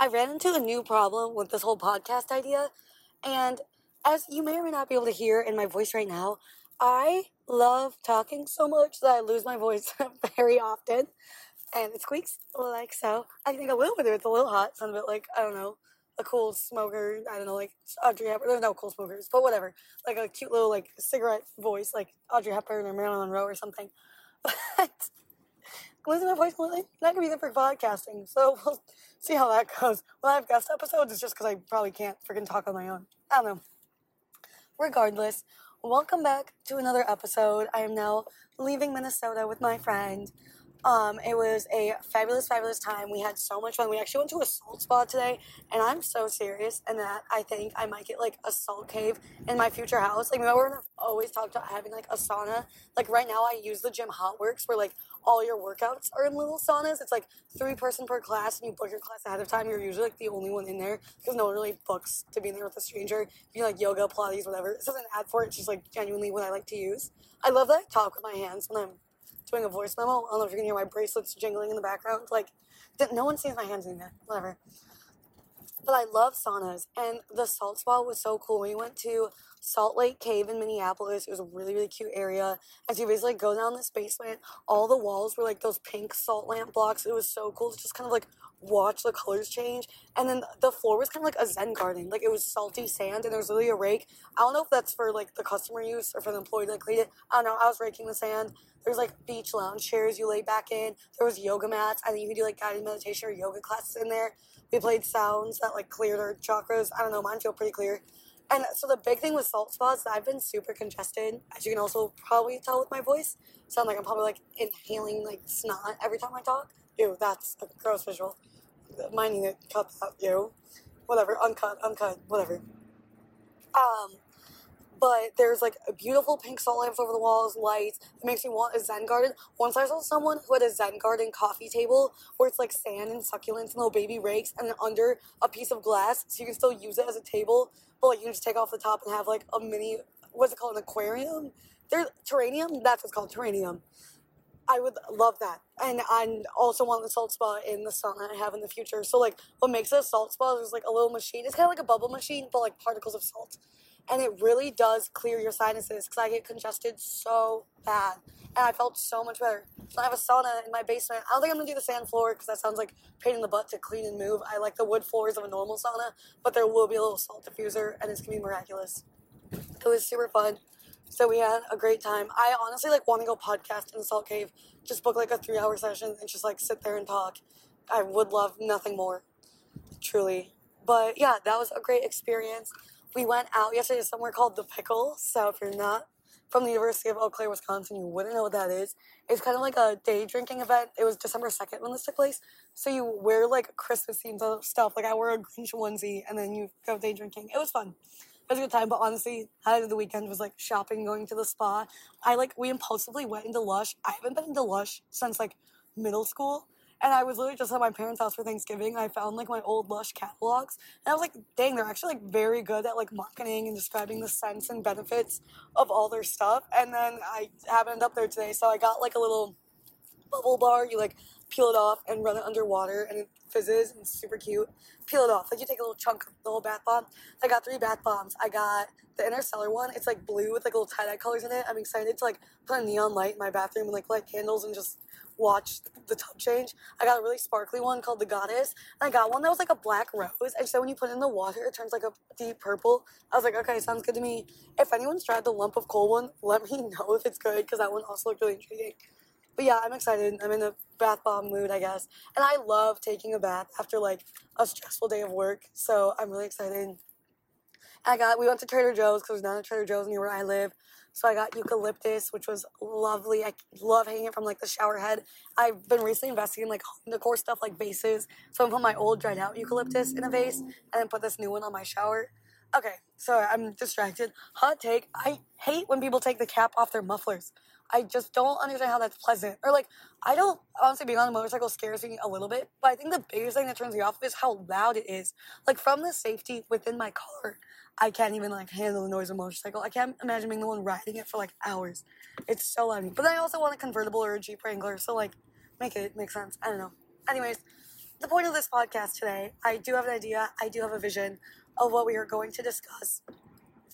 I ran into a new problem with this whole podcast idea. And as you may or may not be able to hear in my voice right now, I love talking so much that I lose my voice very often. And it squeaks like so. I think a little bit of it's a little hot, sounds a bit like, I don't know, a cool smoker. I don't know, like Audrey Hepburn. There's no cool smokers, but whatever. Like a cute little like cigarette voice, like Audrey Hepburn or Marilyn Monroe or something. But losing my voice completely, that could be good for podcasting. So we'll see how that goes. When I have guest episodes, it's just because I probably can't freaking talk on my own. I don't know. Regardless, welcome back to another episode. I am now leaving Minnesota with my friend. Um, it was a fabulous, fabulous time. We had so much fun. We actually went to a salt spa today, and I'm so serious in that I think I might get like a salt cave in my future house. Like, remember I've always talked about having like a sauna? Like, right now, I use the gym Hotworx where like all your workouts are in little saunas. It's like three person per class, and you book your class ahead of time. You're usually like the only one in there because no one really books to be in there with a stranger. You like yoga, Pilates, whatever. This isn't an ad for it. It's just like genuinely what I like to use. I love that I talk with my hands when I'm doing a voice memo. I don't know if you can hear my bracelets jingling in the background. Like, no one sees my hands in there. Whatever. But I love saunas, and the salt spa was so cool. We went to Salt Lake Cave in Minneapolis. It was a really, really cute area. As you basically go down this basement, all the walls were like those pink salt lamp blocks. It was so cool to just kind of like watch the colors change. And then the floor was kind of like a Zen garden. Like it was salty sand, and there was literally a rake. I don't know if that's for like the customer use or for the employee to like clean it. I don't know. I was raking the sand. There's like beach lounge chairs you lay back in. There was yoga mats. I think you could do like guided meditation or yoga classes in there. We played sounds that like cleared our chakras. I don't know, mine feel pretty clear. And so the big thing with salt spas, I've been super congested, as you can also probably tell with my voice. Sound like I'm probably like inhaling like snot every time I talk. Ew, that's a gross visual. Mine need to cut that. Ew, whatever, uncut, uncut, whatever. Um, but there's like a beautiful pink salt lamps over the walls, lights. It makes me want a Zen garden. Once I saw someone who had a Zen garden coffee table where it's like sand and succulents and little baby rakes, and then under a piece of glass, so you can still use it as a table, but like you can just take off the top and have like a mini, what's it called, an aquarium? There's terrarium. That's what's called terrarium. I would love that. And I also want the salt spa in the sauna I have in the future. So like what makes it a salt spa is like a little machine. It's kind of like a bubble machine, but like particles of salt. And it really does clear your sinuses because I get congested so bad. And I felt so much better. So I have a sauna in my basement. I don't think I'm gonna do the sand floor because that sounds like pain in the butt to clean and move. I like the wood floors of a normal sauna, but there will be a little salt diffuser and it's gonna be miraculous. It was super fun. So we had a great time. I honestly like want to go podcast in the Salt Cave. Just book like a three hour session and just like sit there and talk. I would love nothing more. Truly. But yeah, that was a great experience. We went out yesterday to somewhere called The Pickle. So if you're not from the University of Eau Claire, Wisconsin, you wouldn't know what that is. It's kind of like a day drinking event. It was December 2nd when this took place. So you wear like Christmas themed stuff. Like I wore a Grinch onesie and then you go day drinking. It was fun. It was a good time, but honestly, highlight of the weekend was like shopping, going to the spa. I like we impulsively went into Lush. I haven't been into Lush since like middle school. And I was literally just at my parents' house for Thanksgiving. I found like my old Lush catalogs, and I was like, "Dang, they're actually like very good at like marketing and describing the scents and benefits of all their stuff." And then I happened up there today, so I got like a little bubble bar. You like peel it off and run it underwater, and it fizzes and it's super cute. Peel it off. Like you take a little chunk of the whole bath bomb. I got three bath bombs. I got the interstellar one. It's like blue with like little tie dye colors in it. I'm excited to like put a neon light in my bathroom and like light candles and just watch the tub change. I got a really sparkly one called the Goddess. And I got one that was like a black rose. And so when you put it in the water, it turns like a deep purple. I was like, okay, sounds good to me. If anyone's tried the lump of coal one, let me know if it's good because that one also looked really intriguing. But yeah, I'm excited. I'm in a bath bomb mood, I guess. And I love taking a bath after like a stressful day of work. So I'm really excited. I got, we went to Trader Joe's because there's not a Trader Joe's near where I live. So I got eucalyptus, which was lovely. I love hanging it from like the shower head. I've been recently investing in like home decor stuff like vases. So I'm put my old dried out eucalyptus in a vase and then put this new one on my shower. Okay, sorry, I'm distracted. Hot take I hate when people take the cap off their mufflers. I just don't understand how that's pleasant. Or like, I don't honestly being on a motorcycle scares me a little bit, but I think the biggest thing that turns me off is how loud it is. Like from the safety within my car, I can't even like handle the noise of a motorcycle. I can't imagine being the one riding it for like hours. It's so loud. But then I also want a convertible or a Jeep Wrangler, so like make it make sense. I don't know. Anyways, the point of this podcast today, I do have an idea, I do have a vision of what we are going to discuss.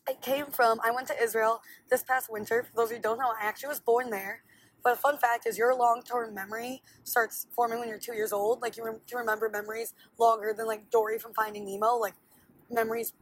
It came from, I went to Israel this past winter. For those of you who don't know, I actually was born there. But a fun fact is your long-term memory starts forming when you're two years old. Like you can remember memories longer than like Dory from Finding Nemo. Like memories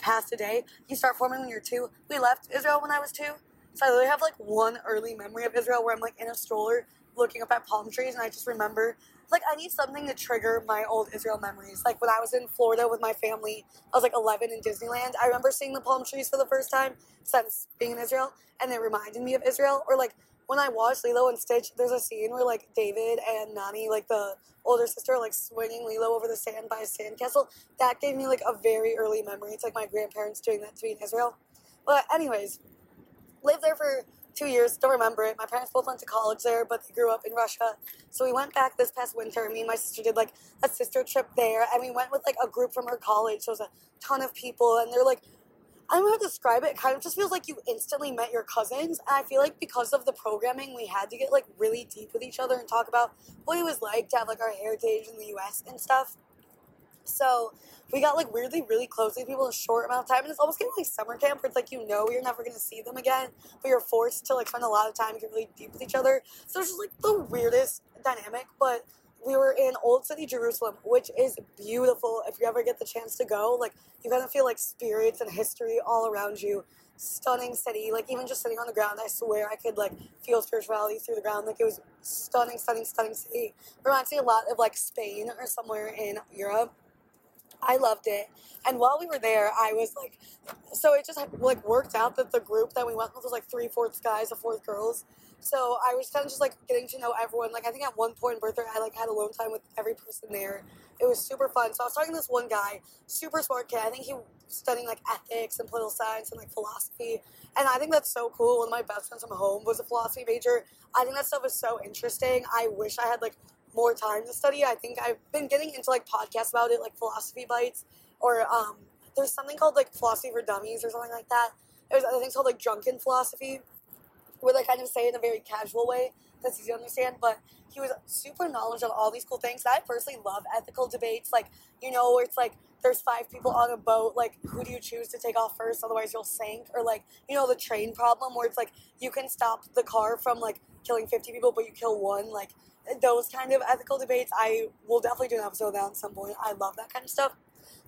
past a day. You start forming when you're two. We left Israel when I was two. So I literally have like one early memory of Israel where I'm like in a stroller looking up at palm trees and I just remember like I need something to trigger my old Israel memories. Like when I was in Florida with my family, I was like 11 in Disneyland. I remember seeing the palm trees for the first time since being in Israel, and it reminded me of Israel. Or like when I watched Lilo and Stitch, there's a scene where like David and Nani, like the older sister, like swinging Lilo over the sand by a sandcastle. That gave me like a very early memory. It's like my grandparents doing that to me in Israel. But anyways, lived there for two years. Don't remember it. My parents both went to college there, but they grew up in Russia. So we went back this past winter. Me and my sister did like a sister trip there, and we went with like a group from her college. So it was a ton of people, and they're like, I don't know how to describe it. It kind of just feels like you instantly met your cousins. And I feel like because of the programming, we had to get like really deep with each other and talk about what it was like to have like our heritage in the U.S. and stuff. So we got like weirdly really close to people in a short amount of time, and it's almost getting like summer camp where it's like you know you're never gonna see them again, but you're forced to like spend a lot of time get really deep with each other. So it's just like the weirdest dynamic, but we were in Old City Jerusalem, which is beautiful. If you ever get the chance to go, like you kind of feel like spirits and history all around you. Stunning city, like even just sitting on the ground, I swear I could like feel spirituality through the ground. Like it was stunning, stunning, stunning city. Reminds me a lot of like Spain or somewhere in Europe. I loved it. And while we were there, I was like, so it just like worked out that the group that we went with was like three fourths guys, a fourth girls. So I was kind of just like getting to know everyone. Like I think at one point in birthday, I like had alone time with every person there. It was super fun. So I was talking to this one guy, super smart kid. I think he was studying like ethics and political science and like philosophy. And I think that's so cool. One of my best friends from home was a philosophy major. I think that stuff is so interesting. I wish I had like more time to study. I think I've been getting into like podcasts about it, like Philosophy Bites, or um, there's something called like Philosophy for Dummies or something like that. There's other things called like Drunken Philosophy, where they kind of say in a very casual way that's easy to understand. But he was super knowledgeable on all these cool things. I personally love ethical debates, like you know, where it's like there's five people on a boat, like who do you choose to take off first, otherwise you'll sink, or like you know the train problem where it's like you can stop the car from like killing 50 people, but you kill one, like those kind of ethical debates. I will definitely do an episode that at some point. I love that kind of stuff.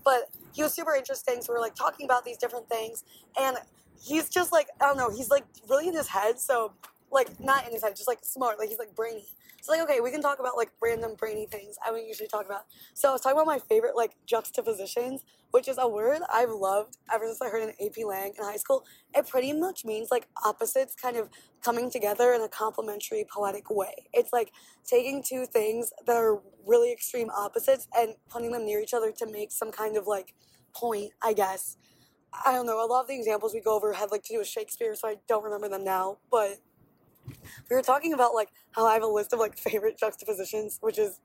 But he was super interesting. So we are like talking about these different things. And he's just like, I don't know, he's like really in his head. So, like, not in his head, just like smart. Like, he's like brainy. So, like, okay, we can talk about like random brainy things I wouldn't usually talk about. So, I was talking about my favorite like juxtapositions, which is a word I've loved ever since I heard an AP Lang in high school. It pretty much means like opposites kind of coming together in a complementary, poetic way. It's like taking two things that are really extreme opposites and putting them near each other to make some kind of like point, I guess. I don't know. A lot of the examples we go over had like to do with Shakespeare, so I don't remember them now. But we were talking about like how I have a list of like favorite juxtapositions, which is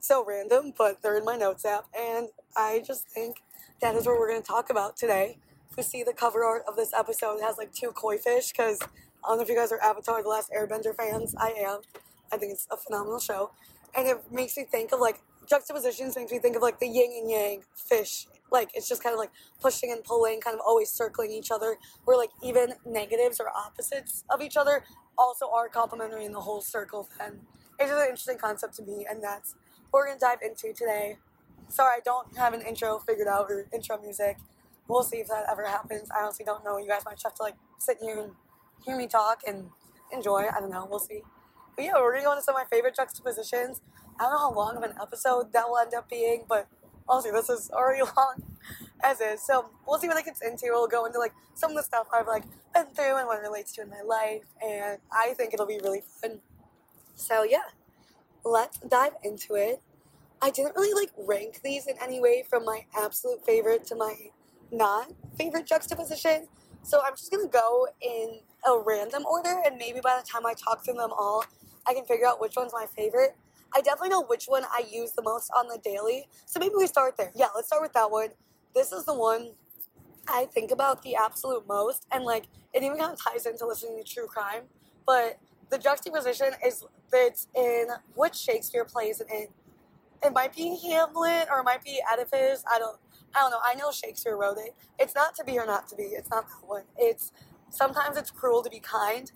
so random, but they're in my notes app, and I just think that is what we're going to talk about today. If you see the cover art of this episode, it has like two koi fish because I don't know if you guys are Avatar: The Last Airbender fans. I am. I think it's a phenomenal show, and it makes me think of like juxtapositions. Makes me think of like the yin and yang fish. Like it's just kind of like pushing and pulling, kind of always circling each other. Where like even negatives or opposites of each other also are complementary in the whole circle. Then it's just an interesting concept to me, and that's what we're gonna dive into today. Sorry, I don't have an intro figured out or intro music. We'll see if that ever happens. I honestly don't know. You guys might have to like sit here and hear me talk and enjoy. I don't know. We'll see. But yeah, we're gonna go into some of my favorite juxtapositions. I don't know how long of an episode that will end up being, but honestly, this is already long as is. So we'll see what it gets into. We'll go into like some of the stuff I've like been through and what it relates to in my life, and I think it'll be really fun. So yeah, let's dive into it. I didn't really like rank these in any way from my absolute favorite to my not favorite juxtaposition. So I'm just gonna go in a random order, and maybe by the time I talk through them all, I can figure out which one's my favorite. I definitely know which one I use the most on the daily, so maybe we start there. Yeah, let's start with that one. This is the one I think about the absolute most, and like it even kind of ties into listening to true crime. But the juxtaposition is it's in which Shakespeare plays it in. It might be Hamlet or it might be Oedipus. I don't I don't know. I know Shakespeare wrote it. It's not to be or not to be. It's not that one. It's sometimes it's cruel to be kind.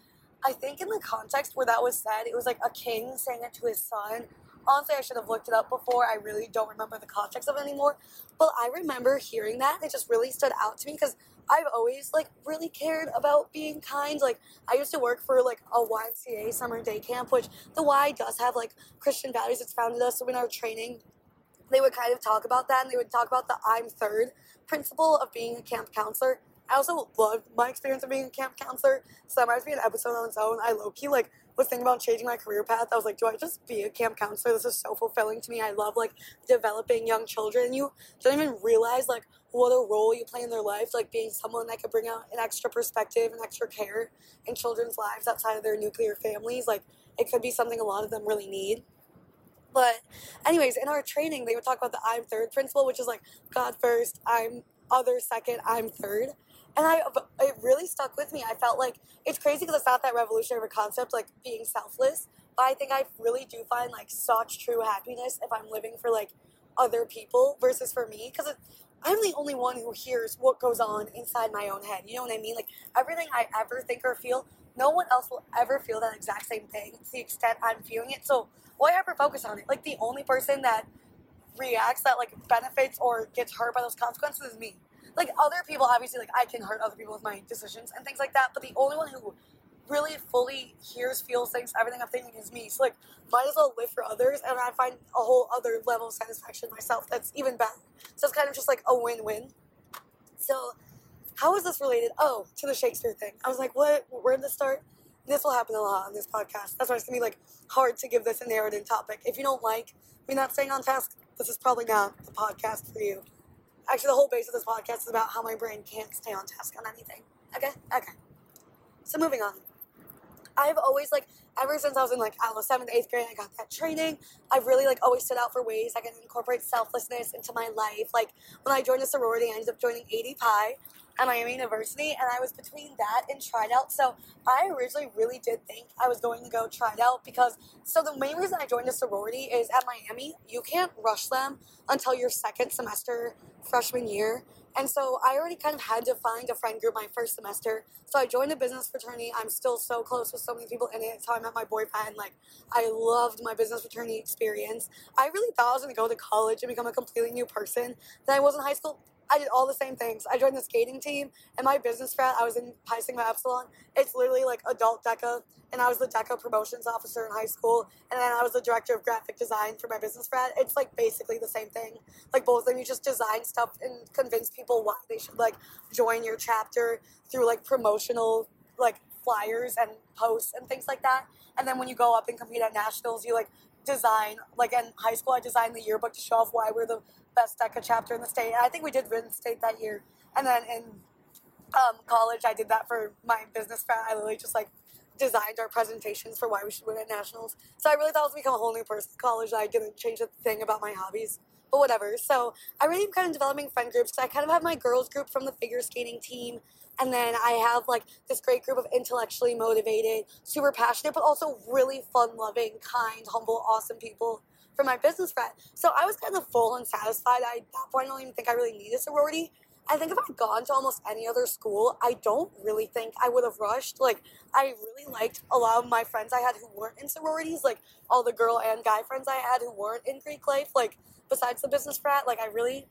I think in the context where that was said, it was like a king saying it to his son. Honestly, I should have looked it up before. I really don't remember the context of it anymore. But I remember hearing that. It just really stood out to me because I've always like really cared about being kind. Like I used to work for like a YMCA summer day camp, which the Y does have like Christian values. It's founded us. So in our training, they would kind of talk about that and they would talk about the I'm third principle of being a camp counselor. I also loved my experience of being a camp counselor. So that might be an episode on its own. I low key like was thinking about changing my career path. I was like, do I just be a camp counselor? This is so fulfilling to me. I love like developing young children. You don't even realize like what a role you play in their life, like being someone that could bring out an extra perspective and extra care in children's lives outside of their nuclear families. Like it could be something a lot of them really need. But, anyways, in our training, they would talk about the I'm third principle, which is like God first, I'm other second, I'm third. And I, it really stuck with me. I felt like it's crazy because it's not that revolutionary of a concept, like being selfless. But I think I really do find like such true happiness if I'm living for like other people versus for me. Because I'm the only one who hears what goes on inside my own head. You know what I mean? Like everything I ever think or feel, no one else will ever feel that exact same thing to the extent I'm feeling it. So why hyper focus on it? Like the only person that reacts that like benefits or gets hurt by those consequences is me. Like other people, obviously, like I can hurt other people with my decisions and things like that. But the only one who really fully hears, feels, thinks everything I'm thinking is me. So like, might as well live for others, and I find a whole other level of satisfaction myself. That's even better. So it's kind of just like a win-win. So, how is this related? Oh, to the Shakespeare thing. I was like, what? Where did this start? this will happen a lot on this podcast. That's why it's gonna be like hard to give this a narrative topic. If you don't like me not staying on task, this is probably not the podcast for you. Actually, the whole base of this podcast is about how my brain can't stay on task on anything. Okay, okay. So moving on. I've always like ever since I was in like I don't know seventh, eighth grade, I got that training. I've really like always stood out for ways I can incorporate selflessness into my life. Like when I joined a sorority, I ended up joining AD Pi, at Miami University, and I was between that and Tried So I originally really did think I was going to go Tri Delt because so the main reason I joined a sorority is at Miami you can't rush them until your second semester freshman year. And so I already kind of had to find a friend group my first semester. So I joined a business fraternity. I'm still so close with so many people in it. It's how I met my boyfriend. Like, I loved my business fraternity experience. I really thought I was going to go to college and become a completely new person that I was in high school. I did all the same things. I joined the skating team, and my business frat, I was in Pi Sigma Epsilon. It's literally like adult DECA, and I was the DECA promotions officer in high school, and then I was the director of graphic design for my business frat. It's like basically the same thing. Like both of them, you just design stuff and convince people why they should like join your chapter through like promotional like flyers and posts and things like that. And then when you go up and compete at nationals, you like design like in high school I designed the yearbook to show off why we're the best DECA chapter in the state. I think we did win state that year. And then in um, college, I did that for my business frat. I literally just like designed our presentations for why we should win at nationals. So I really thought I was become a whole new person college. I didn't change a thing about my hobbies, but whatever. So I really am kind of developing friend groups I kind of have my girls group from the figure skating team. And then I have like this great group of intellectually motivated, super passionate, but also really fun loving, kind, humble, awesome people for my business frat. So I was kind of full and satisfied. I, at that point, I don't even think I really needed sorority. I think if I'd gone to almost any other school, I don't really think I would have rushed. Like, I really liked a lot of my friends I had who weren't in sororities, like all the girl and guy friends I had who weren't in Greek life, like besides the business frat. Like, I really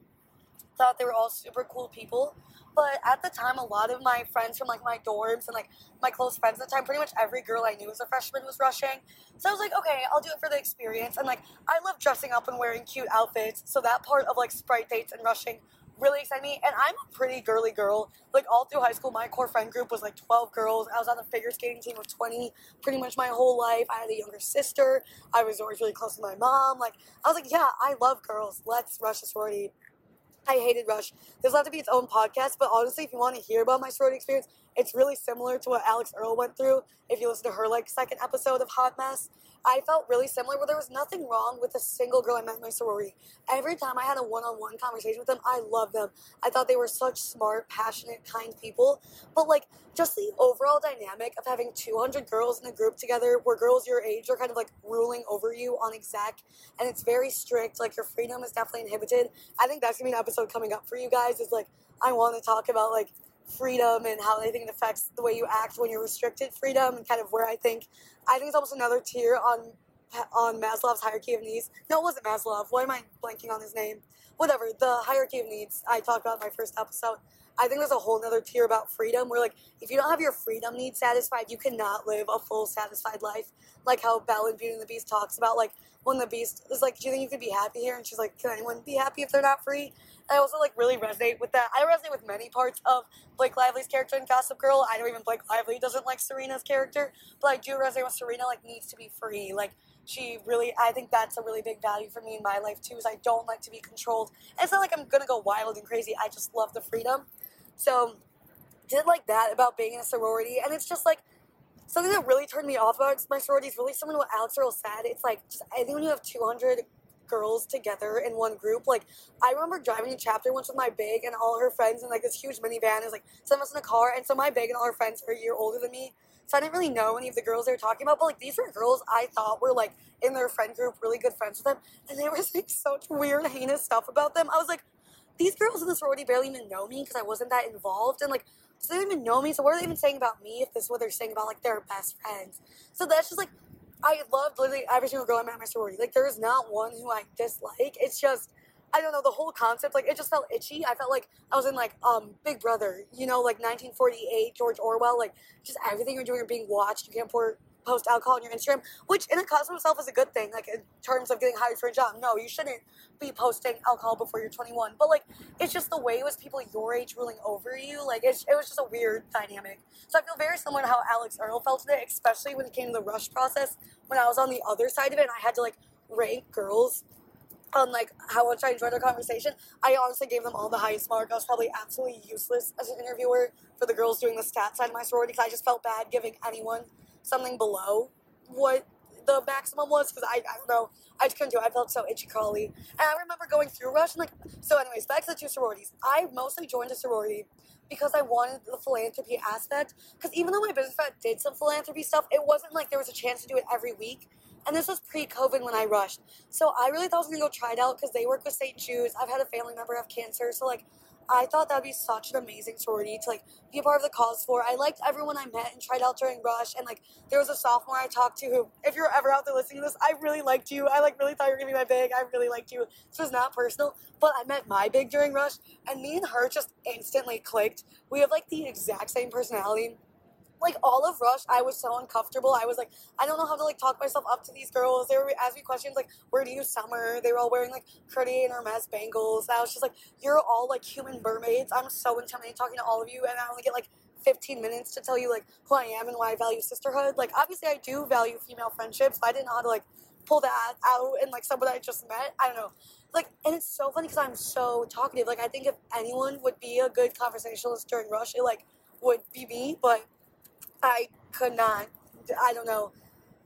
thought they were all super cool people. But at the time, a lot of my friends from like my dorms and like my close friends at the time, pretty much every girl I knew as a freshman was rushing. So I was like, okay, I'll do it for the experience. And like, I love dressing up and wearing cute outfits. So that part of like sprite dates and rushing really excited me. And I'm a pretty girly girl. Like all through high school, my core friend group was like 12 girls. I was on the figure skating team with 20 pretty much my whole life. I had a younger sister. I was always really close to my mom. Like I was like, yeah, I love girls. Let's rush a sorority. I hated Rush. This will have to be its own podcast, but honestly, if you want to hear about my sorority experience, it's really similar to what Alex Earle went through. If you listen to her like second episode of Hot Mess, I felt really similar where there was nothing wrong with a single girl I met in my sorority. Every time I had a one on one conversation with them, I loved them. I thought they were such smart, passionate, kind people. But like just the overall dynamic of having 200 girls in a group together where girls your age are kind of like ruling over you on exec and it's very strict, like your freedom is definitely inhibited. I think that's gonna be an episode coming up for you guys is like I want to talk about like freedom and how I think it affects the way you act when you're restricted freedom and kind of where I think I think it's almost another tier on on Maslow's hierarchy of needs. No, it wasn't Maslow. Why am I blanking on his name? Whatever. The hierarchy of needs I talked about in my first episode. I think there's a whole other tier about freedom where like if you don't have your freedom needs satisfied, you cannot live a full satisfied life. Like how Belle in Beauty and the Beast talks about like when the beast is like, Do you think you could be happy here? And she's like, Can anyone be happy if they're not free? I also like really resonate with that. I resonate with many parts of Blake Lively's character in Gossip Girl. I know even Blake Lively doesn't like Serena's character, but I do resonate with Serena. Like needs to be free. Like she really, I think that's a really big value for me in my life too. Is I don't like to be controlled. It's not like I'm gonna go wild and crazy. I just love the freedom. So did like that about being in a sorority, and it's just like something that really turned me off about my sorority is really to what Alex Earle said. It's like just I think when you have 200 girls together in one group. Like I remember driving to chapter once with my big and all her friends in like this huge minivan. It was like some of us in a car, and so my big and all her friends are a year older than me. So I didn't really know any of the girls they were talking about, but like these were girls I thought were like in their friend group, really good friends with them, and they were saying such weird, heinous stuff about them. I was like, these girls in the sorority barely even know me because I wasn't that involved, and like so they don't even know me. So what are they even saying about me if this is what they're saying about like their best friends? So that's just like I loved literally every single girl I met in my sorority. Like there is not one who I dislike. It's just I don't know the whole concept. Like it just felt itchy. I felt like I was in like um Big Brother. You know, like 1948, George Orwell. Like just everything you're doing, you're being watched. You can't pour post alcohol on your Instagram, which in and of itself is a good thing, like in terms of getting hired for a job. No, you shouldn't be posting alcohol before you're 21. But like, it's just the way it was people your age ruling over you. Like, it, was just a weird dynamic. So I feel very similar to how Alex Earle felt today, especially when it came to the rush process. When I was on the other side of it, and I had to like rank girls on like how much I enjoyed our conversation. I honestly gave them all the highest mark. I was probably absolutely useless as an interviewer for the girls doing the stats side of my sorority because I just felt bad giving anyone something below what the maximum was because I, I don't know. I just couldn't do it. I felt so itchy crawly. And I remember going through Rush and like, so, anyways, back to the two sororities. I mostly joined a sorority because I wanted the philanthropy aspect. Because even though my business frat did some philanthropy stuff, it wasn't like there was a chance to do it every week. And this was pre COVID when I rushed. So I really thought I was gonna go Tri Delt because they work with St. Jude's. I've had a family member have cancer. So, like, I thought that would be such an amazing sorority to like be a part of the cause for. I liked everyone I met and tried out during Rush, and like there was a sophomore I talked to who, if you're ever out there listening to this, I really liked you. I like really thought you were gonna be my big. I really liked you. This was not personal, but I met my big during Rush, and me and her just instantly clicked. We have like the exact same personality like all of Rush, I was so uncomfortable. I was like, I don't know how to like talk myself up to these girls. They were asking me questions like, where do you summer? They were all wearing like Cartier and Hermes bangles. I was just like, you're all like human mermaids. I'm so intimidated talking to all of you, and I only get like 15 minutes to tell you like who I am and why I value sisterhood. Like obviously, I do value female friendships, but I didn't know how to like pull that out and like someone I just met. I don't know. Like, and it's so funny because I'm so talkative. Like, I think if anyone would be a good conversationalist during Rush, it like would be me, but I could not. I don't know.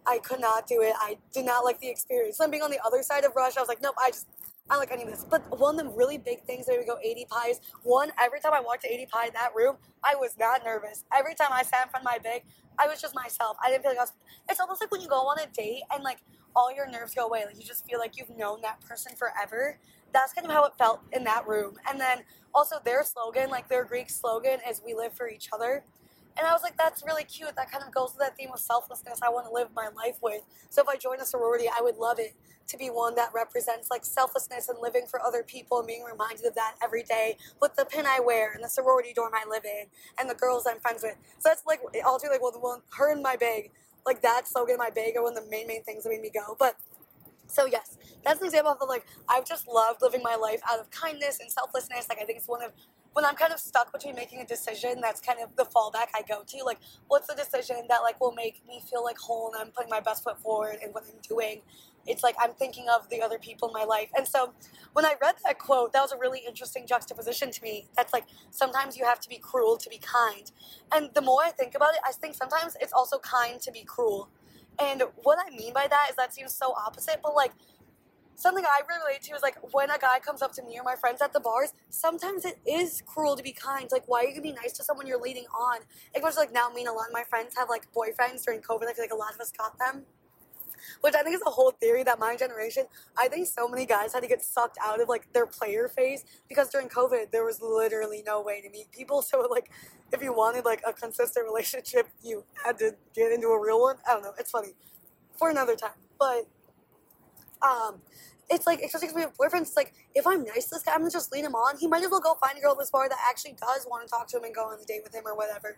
I could not do it. I did not like the experience. I'm being on the other side of Rush, I was like, nope, I just, I like any of this. But one of the really big things that we go 80 pies, one, every time I walked to ADPi in that room, I was not nervous. Every time I sat in front of my big, I was just myself. I didn't feel like I was, it's almost like when you go on a date and like all your nerves go away. Like you just feel like you've known that person forever. That's kind of how it felt in that room. And then also their slogan, like their Greek slogan is we live for each other. And I was like, that's really cute. That kind of goes with that theme of selflessness I want to live my life with. So if I join a sorority, I would love it to be one that represents like selflessness and living for other people and being reminded of that every day with the pin I wear and the sorority dorm I live in and the girls I'm friends with. So that's like, I'll do like, well, the one, her and my bag, like that slogan, my bag are one of the main, main things that made me go. But so yes, that's an example of the, like I've just loved living my life out of kindness and selflessness. Like I think it's one of when I'm kind of stuck between making a decision, that's kind of the fallback I go to. Like, what's the decision that like will make me feel like whole and I'm putting my best foot forward in what I'm doing? It's like I'm thinking of the other people in my life. And so when I read that quote, that was a really interesting juxtaposition to me. That's like sometimes you have to be cruel to be kind. And the more I think about it, I think sometimes it's also kind to be cruel. And what I mean by that is that seems so opposite, but like something I relate to is like when a guy comes up to me or my friends at the bars, sometimes it is cruel to be kind. Like, why are you gonna be nice to someone you're leading on? It was like now, I mean, a lot of my friends have like boyfriends during COVID. I feel like a lot of us got them which I think is a whole theory that my generation, I think so many guys had to get sucked out of like their player phase because during COVID there was literally no way to meet people. So like if you wanted like a consistent relationship, you had to get into a real one. I don't know. It's funny for another time, but um. It's like, especially because we have boyfriends, it's like, if I'm nice to this guy, I'm gonna just lead him on. He might as well go find a girl at this bar that actually does want to talk to him and go on a date with him or whatever.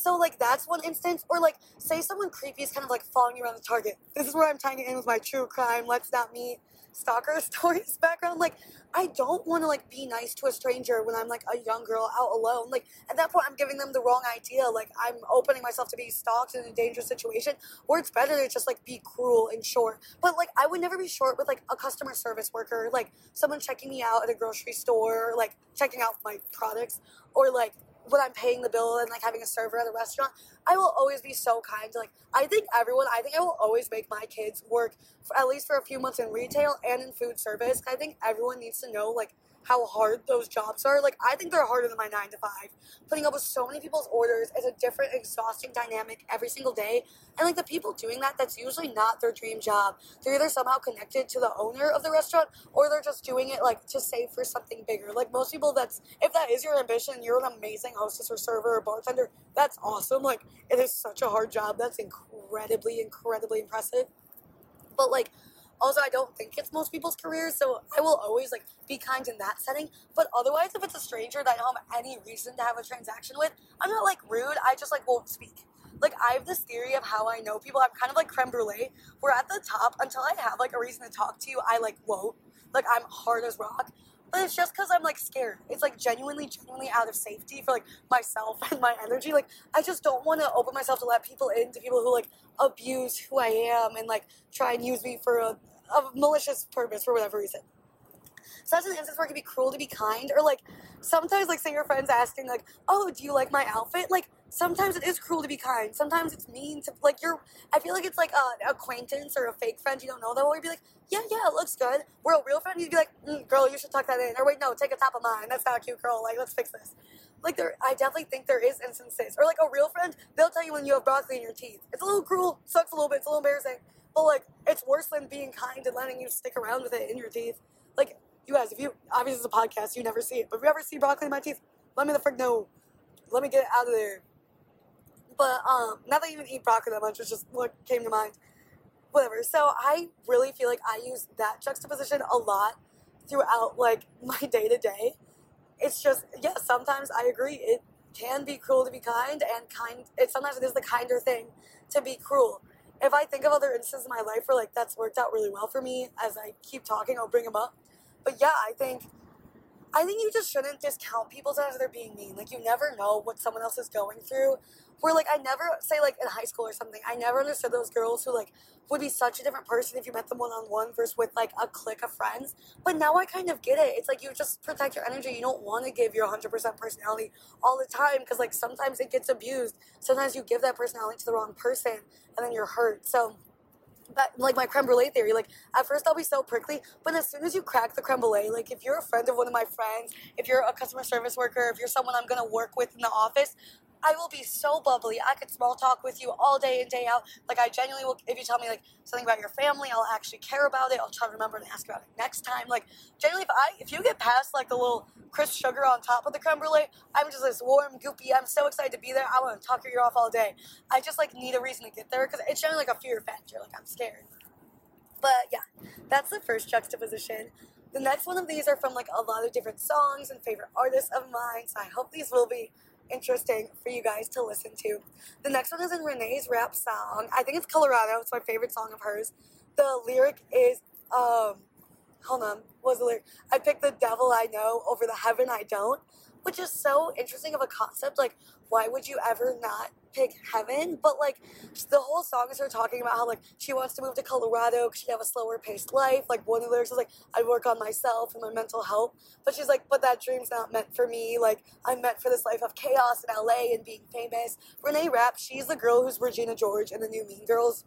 So like that's one instance, or like say someone creepy is kind of like following you around the target. This is where I'm tying it in with my true crime. Let's not meet stalker stories background. Like I don't want to like be nice to a stranger when I'm like a young girl out alone. Like at that point, I'm giving them the wrong idea. Like I'm opening myself to be stalked in a dangerous situation. Or it's better to just like be cruel and short. But like I would never be short with like a customer service worker, like someone checking me out at a grocery store, like checking out my products, or like when I'm paying the bill and like having a server at a restaurant, I will always be so kind. Like I think everyone, I think I will always make my kids work for, at least for a few months in retail and in food service. I think everyone needs to know like how hard those jobs are. Like, I think they're harder than my nine to five. Putting up with so many people's orders is a different, exhausting dynamic every single day. And, like, the people doing that, that's usually not their dream job. They're either somehow connected to the owner of the restaurant or they're just doing it, like, to save for something bigger. Like, most people, that's, if that is your ambition, you're an amazing hostess or server or bartender, that's awesome. Like, it is such a hard job. That's incredibly, incredibly impressive. But, like, also, I don't think it's most people's careers, so I will always like be kind in that setting. But otherwise, if it's a stranger that I don't have any reason to have a transaction with, I'm not like rude. I just like won't speak. Like I have this theory of how I know people. I'm kind of like creme brulee. We're at the top until I have like a reason to talk to you. I like won't. Like I'm hard as rock. But it's just because I'm like scared. It's like genuinely, genuinely out of safety for like myself and my energy. Like I just don't want to open myself to let people in to people who like abuse who I am and like try and use me for a, a malicious purpose for whatever reason. So that's an instance where it can be cruel to be kind, or like sometimes, like say your friend's asking, like, "Oh, do you like my outfit?" Like sometimes it is cruel to be kind. Sometimes it's mean to like you're. I feel like it's like an acquaintance or a fake friend you don't know that will be like, "Yeah, yeah, it looks good." We're a real friend, you'd be like, mm, "Girl, you should tuck that in," or wait, no, take a top of mine. That's not a cute, girl. Like, let's fix this. Like there, I definitely think there is instances, or like a real friend, they'll tell you when you have broccoli in your teeth. It's a little cruel, sucks a little bit, it's a little embarrassing but like, it's worse than being kind and letting you stick around with it in your teeth. Like, you guys, if you obviously it's a podcast, you never see it. But if you ever see broccoli in my teeth, let me the frick know. Let me get out of there. But um, not that I even eat broccoli that much, it's just what came to mind. Whatever. So I really feel like I use that juxtaposition a lot throughout like my day to day. It's just yeah, sometimes I agree it can be cruel to be kind and kind it sometimes it is the kinder thing to be cruel if I think of other instances in my life where like that's worked out really well for me, as I keep talking, I'll bring them up. But yeah, I think I think you just shouldn't discount people as they're being mean. Like you never know what someone else is going through. Where like I never say like in high school or something, I never understood those girls who like would be such a different person if you met them one on one versus with like a clique of friends. But now I kind of get it. It's like you just protect your energy. You don't want to give your 100% personality all the time because like sometimes it gets abused. Sometimes you give that personality to the wrong person and then you're hurt. So that, like my creme brulee theory. Like at first I'll be so prickly, but as soon as you crack the creme brulee, like if you're a friend of one of my friends, if you're a customer service worker, if you're someone I'm gonna work with in the office, I will be so bubbly. I could small talk with you all day and day out. Like I genuinely will. If you tell me like something about your family, I'll actually care about it. I'll try to remember and ask about it next time. Like generally, if I if you get past like the little crisp sugar on top of the creme brulee, I'm just this warm, goopy. I'm so excited to be there. I want to talk your ear off all day. I just like need a reason to get there because it's generally like a fear factor. Like I'm scared. But yeah, that's the first juxtaposition. The next one of these are from like a lot of different songs and favorite artists of mine. So I hope these will be interesting for you guys to listen to. The next one is in Renee's rap song. I think it's Colorado. It's my favorite song of hers. The lyric is, um, hold on, what was the lyric? I picked the devil I know over the heaven I don't. Which is so interesting of a concept. Like, why would you ever not pick heaven? But like, the whole song is her talking about how like she wants to move to Colorado because she'd have a slower paced life. Like one of the lyrics is like, I work on myself and my mental health. But she's like, but that dream's not meant for me. Like, I'm meant for this life of chaos in LA and being famous. Renee Rapp, she's the girl who's Regina George in the new Mean Girls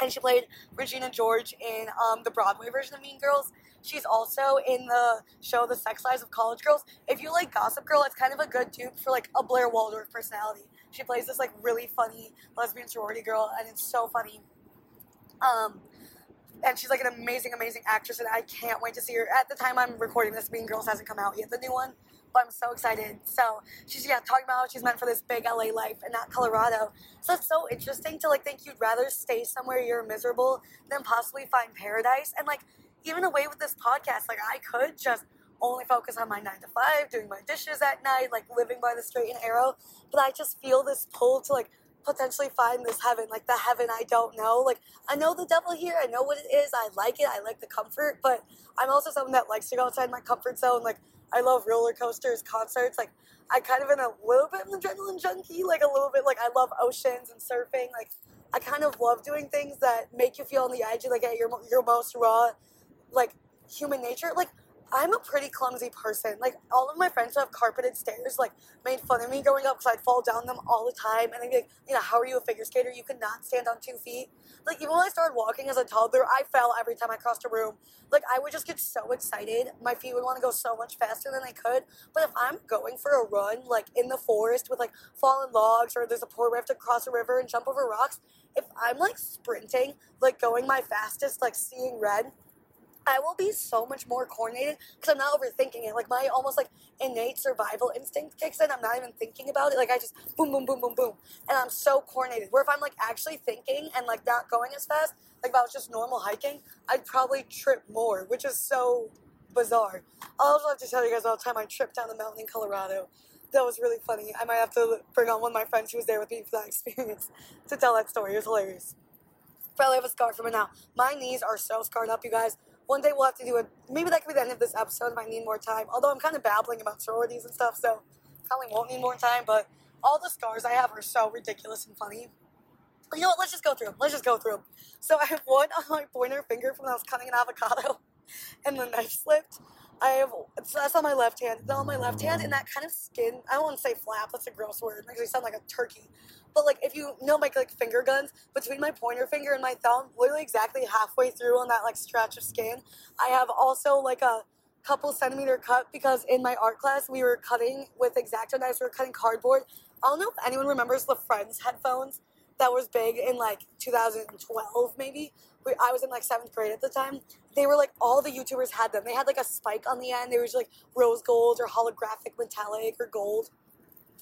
and she played Regina George in um, the Broadway version of Mean Girls. She's also in the show The Sex Lives of College Girls. If you like Gossip Girl, it's kind of a good dupe for like a Blair Waldorf personality. She plays this like really funny lesbian sorority girl, and it's so funny. Um, and she's like an amazing, amazing actress, and I can't wait to see her. At the time I'm recording this, Mean Girls hasn't come out yet, the new one, but I'm so excited. So she's yeah talking about how she's meant for this big LA life and not Colorado. So it's so interesting to like think you'd rather stay somewhere you're miserable than possibly find paradise. And like even away with this podcast, like I could just only focus on my nine to five, doing my dishes at night, like living by the straight and arrow. But I just feel this pull to like potentially find this heaven, like the heaven I don't know. Like I know the devil here, I know what it is, I like it, I like the comfort, but I'm also someone that likes to go outside my comfort zone. Like I love roller coasters, concerts. Like I kind of am a little bit of an adrenaline junkie, like a little bit like I love oceans and surfing. Like I kind of love doing things that make you feel on the edge, like at your your most raw, like human nature. Like I'm a pretty clumsy person. Like all of my friends who have carpeted stairs, like made fun of me growing up because I'd fall down them all the time, and they'd be like, you know, how are you a figure skater? You cannot stand on two feet. Like even when I started walking as a toddler, I fell every time I crossed a room. Like I would just get so excited. My feet would want to go so much faster than they could. But if I'm going for a run, like in the forest with like fallen logs, or there's a poor where I have to cross a river and jump over rocks, if I'm like sprinting, like going my fastest, like seeing red I will be so much more coordinated because I'm not overthinking it. Like my almost like innate survival instinct kicks in. I'm not even thinking about it. Like I just boom, boom, boom, boom, boom, and I'm so coordinated. Where if I'm like actually thinking and like not going as fast, like if I was just normal hiking, I'd probably trip more, which is so bizarre. I'll also have to tell you guys all the time I tripped down the mountain in Colorado. That was really funny. I might have to bring on one of my friends who was there with me for that experience to tell that story. It was hilarious. Probably have a scar from it now. My knees are so scarred up, you guys one day we'll have to do it. Maybe that could be the end of this episode. Might need more time. Although I'm kind of babbling about sororities and stuff, so probably won't need more time. But all the scars I have are so ridiculous and funny. You know what? Let's just go through them. Let's just go through them. So I have one on my pointer finger from when I was cutting an avocado, and the knife slipped. I have so that's on my left hand. Then on my left hand, and that kind of skin. I don't want to say flap. That's a gross word. It makes me sound like a turkey. But like if you know my like finger guns between my pointer finger and my thumb, literally exactly halfway through on that like stretch of skin, I have also like a couple centimeter cut because in my art class we were cutting with X-Acto knives. We were cutting cardboard. I don't know if anyone remembers the Frends headphones that was big in like 2012 maybe. I was in like seventh grade at the time. They were like all the YouTubers had them. They had like a spike on the end. They were just like rose gold or holographic metallic or gold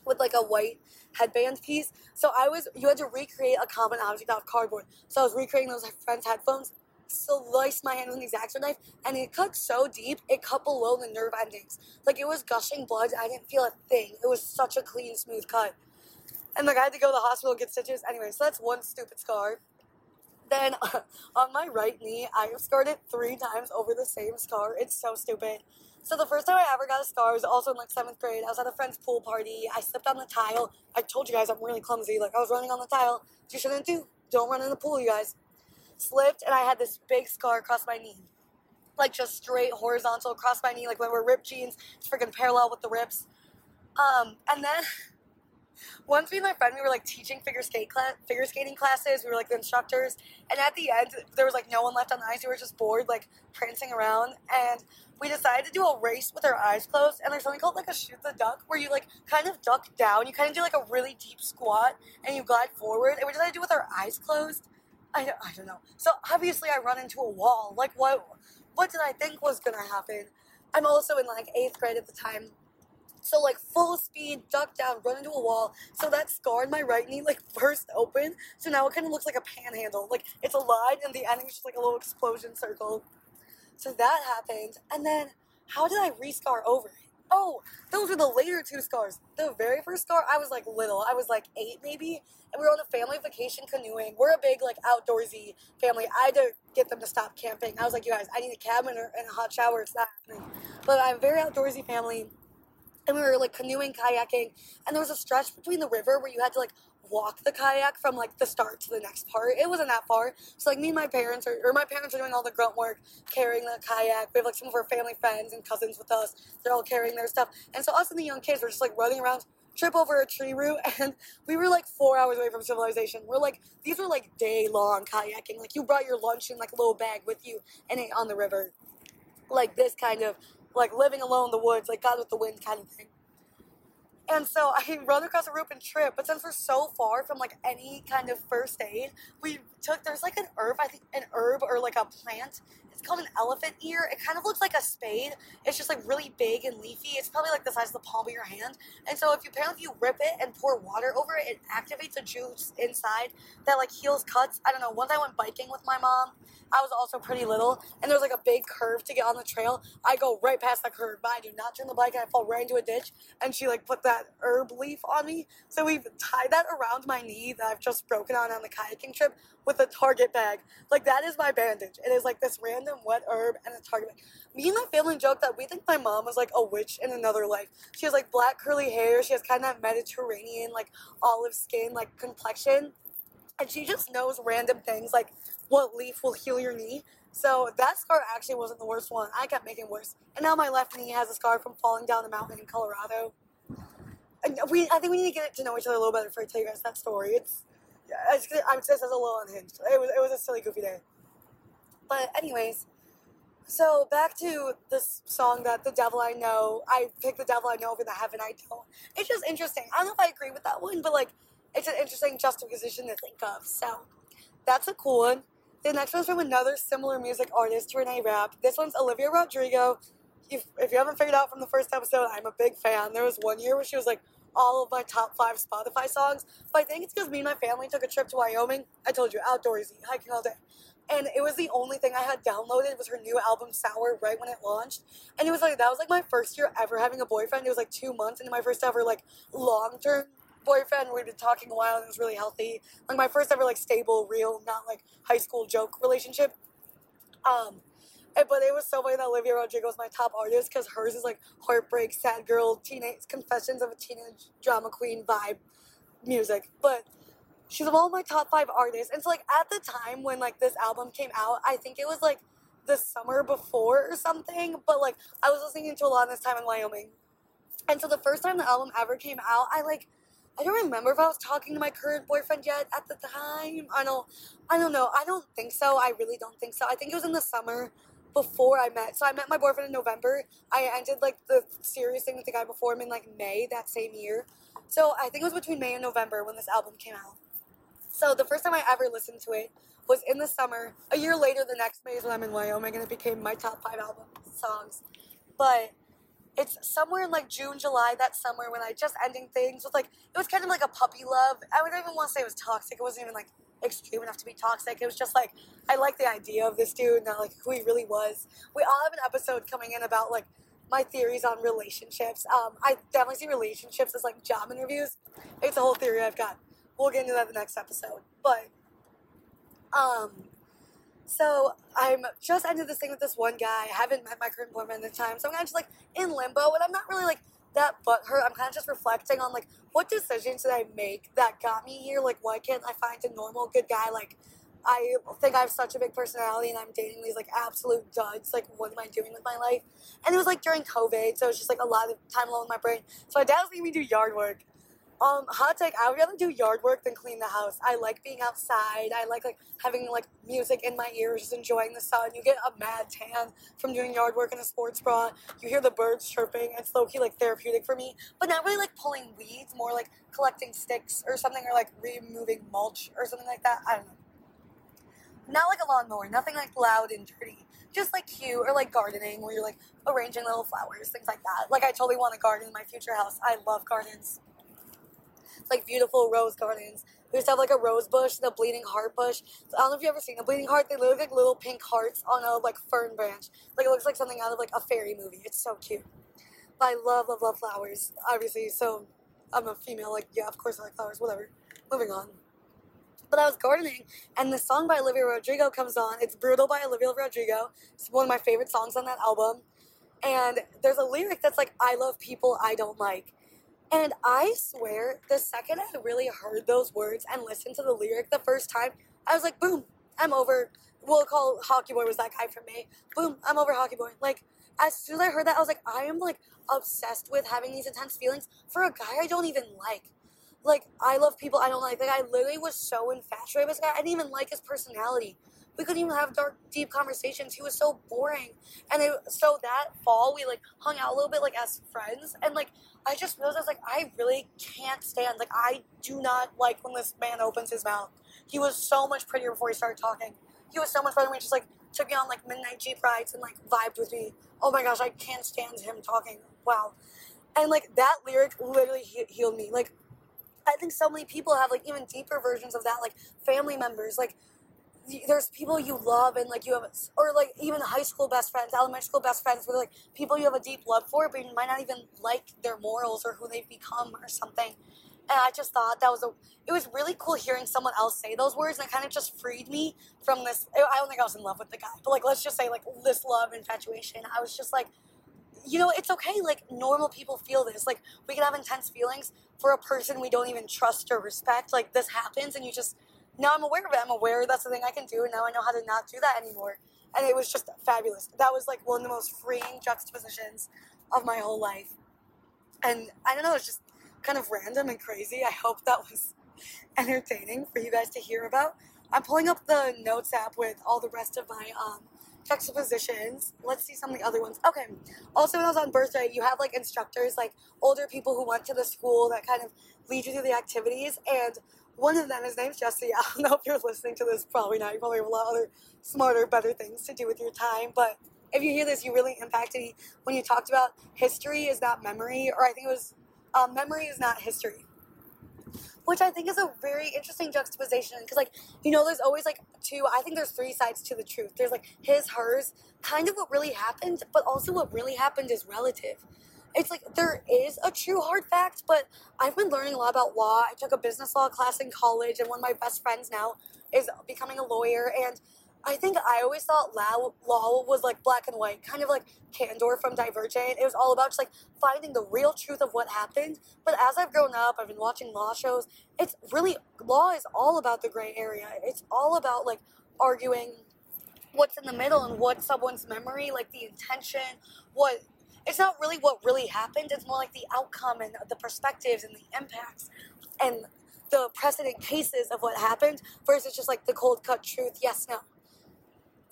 with like a white headband piece. So I was, you had to recreate a common object out of cardboard. So I was recreating those Frends' headphones, sliced my hand with an X-Acto knife, and it cut so deep, it cut below the nerve endings. Like it was gushing blood. I didn't feel a thing. It was such a clean, smooth cut. And like I had to go to the hospital and get stitches. Anyway, so that's one stupid scar. Then on my right knee, I have scarred it three times over the same scar. It's so stupid. So the first time I ever got a scar was also in like seventh grade. I was at a friend's pool party. I slipped on the tile. I told you guys I'm really clumsy. Like I was running on the tile. You shouldn't do. Don't run in the pool, you guys. Slipped and I had this big scar across my knee. Like just straight horizontal across my knee, like when we're ripped jeans, it's freaking parallel with the rips. Um, and then once me and my friend we were like teaching figure skate figure skating classes. We were like the instructors, and at the end there was like no one left on the ice. We were just bored, like prancing around, and we decided to do a race with our eyes closed. And there's something called like a shoot the duck, where you like kind of duck down. You kind of do like a really deep squat, and you glide forward. And we decided to do it with our eyes closed. I don't, I don't know. So obviously I run into a wall. Like what? What did I think was gonna happen? I'm also in like eighth grade at the time so like full speed, duck down, run into a wall. So that scar in my right knee like burst open. So now it kind of looks like a panhandle. Like it's a line and the ending is just like a little explosion circle. So that happened. And then how did I rescar over it? Oh, those were the later two scars. The very first scar, I was like little. I was like eight maybe. And we were on a family vacation canoeing. We're a big like outdoorsy family. I had to get them to stop camping. I was like, you guys, I need a cabin or, and a hot shower. It's not happening. But I'm a very outdoorsy family and we were like canoeing, kayaking, and there was a stretch between the river where you had to like walk the kayak from like the start to the next part. It wasn't that far. So like me and my parents are, or my parents are doing all the grunt work, carrying the kayak. We have like some of our family friends and cousins with us. They're all carrying their stuff. And so us and the young kids were just like running around, trip over a tree root, and we were like four hours away from civilization. We're like, these were like day long kayaking. Like you brought your lunch in like a little bag with you and ate on the river. Like this kind of like living alone in the woods, like God with the wind kind of thing. And so I run across a rope and trip, but since we're so far from like any kind of first aid, we took there's like an herb, I think an herb or like a plant. Called an elephant ear. It kind of looks like a spade. It's just like really big and leafy. It's probably like the size of the palm of your hand. And so if you apparently if you rip it and pour water over it, it activates a juice inside that like heals cuts. I don't know. Once I went biking with my mom, I was also pretty little, and there was like a big curve to get on the trail. I go right past that curve, but I do not turn the bike, and I fall right into a ditch. And she like put that herb leaf on me, so we've tied that around my knee that I've just broken on on the kayaking trip with a Target bag. Like that is my bandage. It is like this random wet herb and a Target. Me and my family joke that we think my mom was like a witch in another life. She has like black curly hair. She has kind of that Mediterranean like olive skin like complexion and she just knows random things like what leaf will heal your knee. So that scar actually wasn't the worst one. I kept making worse, and now my left knee has a scar from falling down the mountain in Colorado. And we, I think we need to get to know each other a little better before I tell you guys that story. It's, it's I'm just as a little unhinged. It was, it was a silly, goofy day. But anyways, so back to this song that the devil I know. I picked the devil I know over the heaven I don't. It's just interesting. I don't know if I agree with that one, but like it's an interesting juxtaposition to think of. So that's a cool one. The next one's from another similar music artist Reneé Rapp. This one's Olivia Rodrigo. If, if you haven't figured out from the first episode, I'm a big fan. There was one year where she was like all of my top five Spotify songs. But I think it's because me and my family took a trip to Wyoming. I told you, outdoorsy, hiking all day. And it was the only thing I had downloaded was her new album Sour right when it launched. And it was like that was like my first year ever having a boyfriend. It was like two months into my first ever like long term boyfriend. We'd been talking a while and it was really healthy. Like my first ever like stable, real, not like high school joke relationship. Um, and, but it was so funny that Olivia Rodrigo was my top artist because hers is like heartbreak, sad girl, teenage confessions of a teenage drama queen vibe music. But she's of all my top five artists. And so like at the time when like this album came out, I think it was like the summer before or something. But like I was listening to a lot of this time in Wyoming. And so the first time the album ever came out, I like I don't remember if I was talking to my current boyfriend yet at the time. I don't I don't know. I don't think so. I really don't think so. I think it was in the summer before I met. So I met my boyfriend in November. I ended like the serious thing with the guy before him in like May that same year. So I think it was between May and November when this album came out. So the first time I ever listened to it was in the summer. A year later, the next May is when I'm in Wyoming, and it became my top five album songs. But it's somewhere in like June, July that summer when I just ending things with like it was kind of like a puppy love. I would even want to say it was toxic. It wasn't even like extreme enough to be toxic. It was just like I like the idea of this dude, not like who he really was. We all have an episode coming in about like my theories on relationships. Um, I definitely see relationships as like job interviews. It's a whole theory I've got. We'll get into that in the next episode. But um so I'm just ended this thing with this one guy. I haven't met my current boyfriend at the time, so I'm kind of just like in limbo, and I'm not really like that butthurt. I'm kind of just reflecting on like what decisions did I make that got me here? Like, why can't I find a normal good guy? Like, I think I have such a big personality, and I'm dating these like absolute duds. Like, what am I doing with my life? And it was like during COVID, so it was just like a lot of time alone in my brain. So my dad was making me do yard work, um, hot take. I would rather do yard work than clean the house. I like being outside. I like like having like music in my ears, just enjoying the sun. You get a mad tan from doing yard work in a sports bra. You hear the birds chirping. It's low key like therapeutic for me, but not really like pulling weeds. More like collecting sticks or something, or like removing mulch or something like that. I don't know. Not like a lawnmower. Nothing like loud and dirty. Just like cute or like gardening, where you're like arranging little flowers, things like that. Like I totally want a garden in my future house. I love gardens like beautiful rose gardens. We used to have like a rose bush and a bleeding heart bush. So, I don't know if you've ever seen a bleeding heart. They look like little pink hearts on a like fern branch. Like it looks like something out of like a fairy movie. It's so cute. But I love, love, love flowers. Obviously, so I'm a female. Like yeah, of course I like flowers. Whatever. Moving on. But I was gardening, and the song by Olivia Rodrigo comes on. It's "Brutal" by Olivia Rodrigo. It's one of my favorite songs on that album And there's a lyric that's like, I love people I don't like. And I swear, the second I really heard those words and listened to the lyric the first time, I was like, boom, I'm over. We'll call Hockey Boy was that guy for me. Boom, I'm over Hockey Boy. Like, as soon as I heard that, I was like, I am like obsessed with having these intense feelings for a guy I don't even like. Like, I love people I don't like. Like, I literally was so infatuated with this guy. I didn't even like his personality. We couldn't even have dark, deep conversations. He was so boring. And it, so that fall, we like hung out a little bit, like as friends. And like, I just realized, I was like, I really can't stand. Like, I do not like when this man opens his mouth. He was so much prettier before he started talking. He was so much better when he just like took me on like midnight jeep rides and like vibed with me. Oh my gosh, I can't stand him talking. Wow. And like that lyric literally he- healed me. Like, I think so many people have like even deeper versions of that, like family members, like there's people you love and like you have or like even high school best friends elementary school best friends with like people you have a deep love for but you might not even like their morals or who they've become or something. And i just thought that was a it was really cool hearing someone else say those words and it kind of just freed me from this i don't think i was in love with the guy but like let's just say like this love infatuation. I was just like you know it's okay like normal people feel this like we can have intense feelings for a person we don't even trust or respect like this happens and you just now I'm aware of it. I'm aware that's the thing I can do, and now I know how to not do that anymore. And it was just fabulous. That was like one of the most freeing juxtapositions of my whole life. And I don't know, it's just kind of random and crazy. I hope that was entertaining for you guys to hear about. I'm pulling up the notes app with all the rest of my um, juxtapositions. Let's see some of the other ones. Okay. Also, when I was on Birthright, you have like instructors, like older people who went to the school that kind of lead you through the activities. And one of them, his name's Jesse. I don't know if you're listening to this, probably not. You probably have a lot of other smarter, better things to do with your time. But if you hear this, you really impacted me when you talked about history is not memory, or I think it was um, memory is not history. Which I think is a very interesting juxtaposition because, like, you know, there's always like two, I think there's three sides to the truth. There's like his, hers, kind of what really happened, but also what really happened is relative it's like there is a true hard fact, but I've been learning a lot about law. I took a business law class in college, and one of my best friends now is becoming a lawyer. And I think I always thought law, law was like black and white, kind of like Candor from Divergent. It was all about just like finding the real truth of what happened. But as I've grown up, I've been watching law shows. It's really, law is all about the gray area. It's all about like arguing what's in the middle and what someone's memory, like the intention, what it's not really what really happened. It's more like the outcome and the perspectives and the impacts and the precedent cases of what happened versus just like the cold cut truth, yes, no.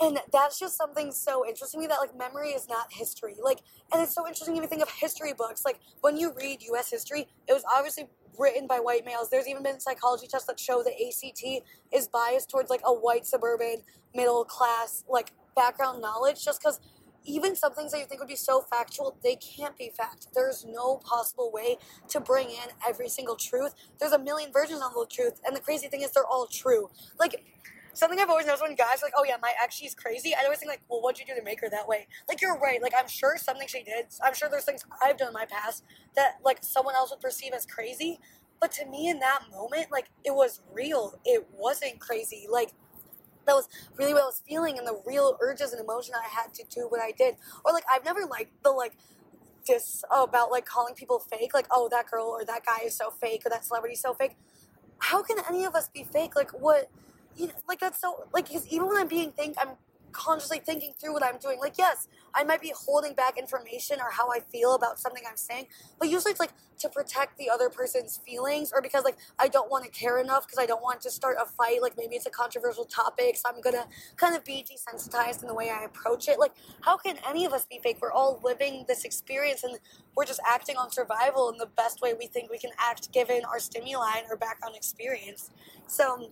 And that's just something so interesting to me that like memory is not history. Like, and it's so interesting to think of history books. Like when you read U.S. history, it was obviously written by white males. There's even been psychology tests that show the ACT is biased towards like a white suburban middle class like background knowledge, just because even some things that you think would be so factual, they can't be fact. There's no possible way to bring in every single truth. There's a million versions of the truth, and the crazy thing is they're all true. Like something I've always noticed when guys are like, "Oh yeah, my ex, she's crazy," I always think like, "Well, what'd you do to make her that way?" Like you're right. Like I'm sure something she did. I'm sure there's things I've done in my past that like someone else would perceive as crazy. But to me, in that moment, like it was real. It wasn't crazy. Like that was really what I was feeling and the real urges and emotion I had to do what I did. Or like I've never liked the like this about like calling people fake, like oh that girl or that guy is so fake or that celebrity is so fake. How can any of us be fake? Like what? You know, like that's so like because even when I'm being think I'm consciously thinking through what I'm doing. Like, yes, I might be holding back information or how I feel about something I'm saying, but usually it's like to protect the other person's feelings or because like I don't want to care enough because I don't want to start a fight. Like maybe it's a controversial topic, so I'm gonna kind of be desensitized in the way I approach it. Like, how can any of us be fake? We're all living this experience and we're just acting on survival in the best way we think we can act given our stimuli and our background experience. So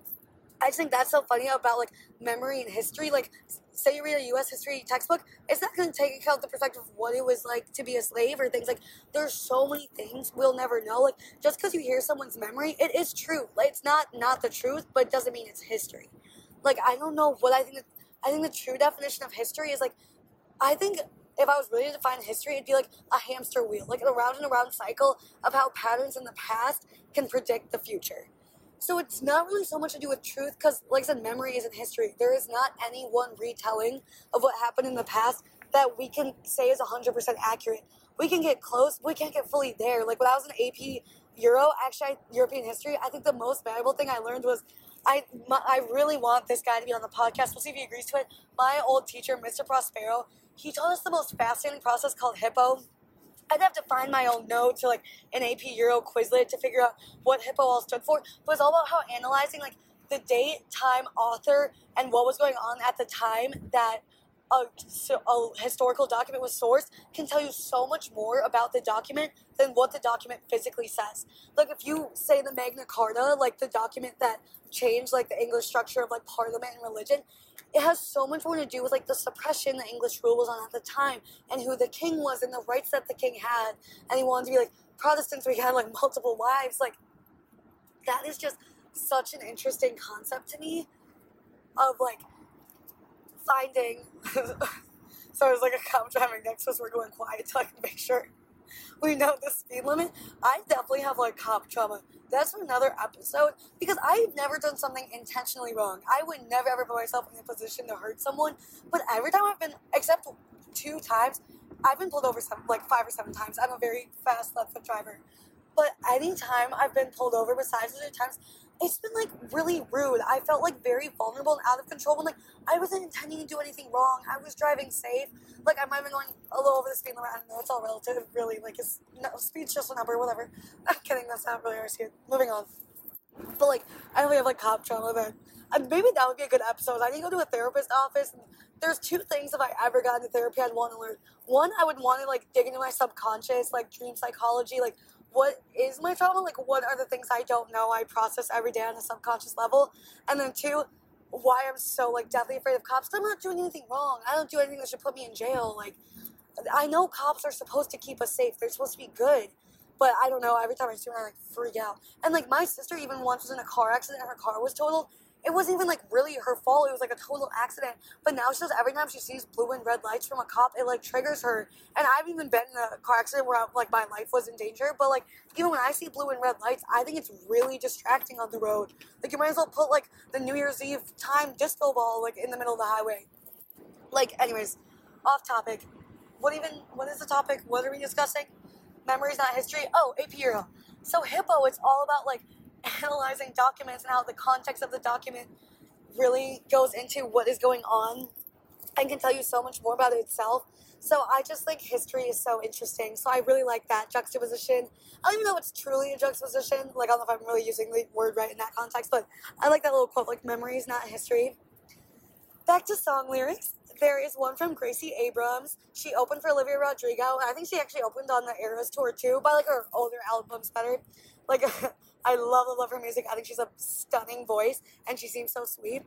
I just think that's so funny about like memory and history. Like, say you read a U.S. history textbook, it's not going to take account the perspective of what it was like to be a slave or things like. There's so many things we'll never know. Like, just because you hear someone's memory, it is true. Like, it's not not the truth, but it doesn't mean it's history. Like, I don't know what I think. I think the true definition of history is like, I think if I was really to define history, it'd be like a hamster wheel, like a round and around cycle of how patterns in the past can predict the future. So it's not really so much to do with truth, because, like I said, memory isn't history. There is not any one retelling of what happened in the past that we can say is 100% accurate. We can get close, we can't get fully there. Like when I was in AP Euro, actually European history, I think the most valuable thing I learned was I my, I really want this guy to be on the podcast. We'll see if he agrees to it. My old teacher, Mr. Prospero, he taught us the most fascinating process called Hippo. I'd have to find my own notes or like an AP Euro Quizlet to figure out what Hippo all stood for. But it's all about how analyzing like the date, time, author, and what was going on at the time that a, a, historical document was sourced can tell you so much more about the document than what the document physically says. Like if you say the Magna Carta, like the document that changed like the English structure of like parliament and religion, it has so much more to do with like the suppression the English rule was on at the time and who the king was and the rights that the king had. And he wanted to be like Protestants, we had like multiple wives. Like that is just such an interesting concept to me of like finding. so was like a cop driving next to us. We're going quiet so I can make sure we know the speed limit. I definitely have like cop trauma. That's another episode because I've never done something intentionally wrong. I would never ever put myself in a position to hurt someone. But every time I've been, except two times, I've been pulled over like five or seven times. I'm a very fast left foot driver. But anytime I've been pulled over, besides the two times, it's been like really rude. I felt like very vulnerable and out of control when like I wasn't intending to do anything wrong. I was driving safe. Like I might have been going a little over the speed limit. I don't know. It's all relative. Really, like it's no, speed's just a number. Whatever. I'm kidding. That's not really our speed. Moving on. But like I really have like cop trauma. Then uh, maybe that would be a good episode. I need to go to a therapist office. And there's two things if I ever got into therapy I'd want to learn. One, I would want to like dig into my subconscious, like dream psychology, like what is my trauma? Like, what are the things I don't know I process every day on a subconscious level? And then two, why I'm so like deathly afraid of cops. I'm not doing anything wrong. I don't do anything that should put me in jail. Like, I know cops are supposed to keep us safe. They're supposed to be good. But I don't know. Every time I see them, I like freak out. And like my sister even once was in a car accident. and Her car was totaled, it wasn't even like really her fault. It was like a total accident. But now she says every time she sees blue and red lights from a cop, it like triggers her. And I've even been in a car accident where I, like my life was in danger. But like even when I see blue and red lights, I think it's really distracting on the road. Like you might as well put like the New Year's Eve time disco ball like in the middle of the highway. Like anyways, off topic. What even? What is the topic? What are we discussing? Memories, not history. Oh, AP Euro. So Hippo, it's all about like analyzing documents and how the context of the document really goes into what is going on and can tell you so much more about it itself. So I just think history is so interesting. So I really like that juxtaposition. I don't even know if it's truly a juxtaposition. Like I don't know if I'm really using the word right in that context, but I like that little quote, like memories, not history. Back to song lyrics. There is one from Gracie Abrams. She opened for Olivia Rodrigo. I think she actually opened on the Eras tour too, by like her older albums better. Like I love, love her music. I think she's a stunning voice and she seems so sweet.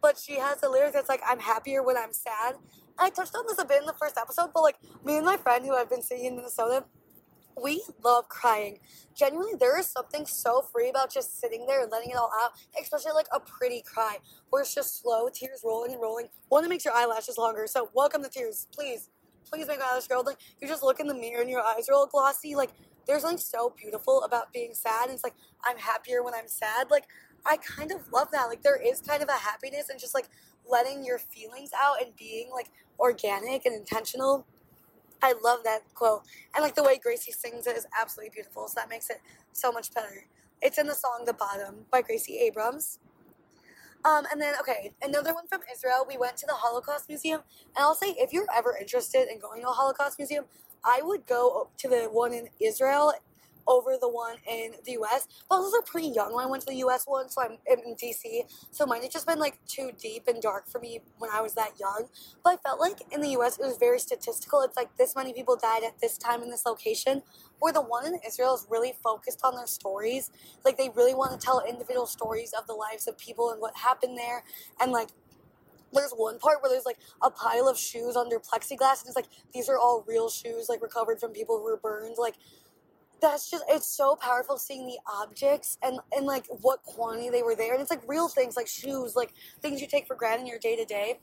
But she has a lyric that's like, I'm happier when I'm sad. I touched on this a bit in the first episode, but like me and my friend who I've been seeing in Minnesota, we love crying. Genuinely, there is something so free about just sitting there and letting it all out, especially like a pretty cry where it's just slow, tears rolling and rolling. One that makes your eyelashes longer. So, welcome the tears, please. Please make my eyelashes Like You just look in the mirror and your eyes are all glossy. Like, there's something so beautiful about being sad. And it's like, I'm happier when I'm sad. Like, I kind of love that. Like, there is kind of a happiness and just like letting your feelings out and being like organic and intentional. I love that quote. And like the way Gracie sings it is absolutely beautiful. So that makes it so much better. It's in the song The Bottom by Gracie Abrams. Um, and then, okay, another one from Israel. We went to the Holocaust Museum. And I'll say, if you're ever interested in going to a Holocaust Museum, I would go to the one in Israel over the one in the US. But I was also pretty young when I went to the US one, so I'm in DC. So mine had just been like too deep and dark for me when I was that young. But I felt like in the US it was very statistical. It's like this many people died at this time in this location. Where the one in Israel is really focused on their stories. Like they really want to tell individual stories of the lives of people and what happened there. And like there's one part where there's like a pile of shoes under plexiglass and it's like these are all real shoes like recovered from people who were burned like that's just it's so powerful seeing the objects and and like what quantity they were there and it's like real things like shoes like things you take for granted in your day to day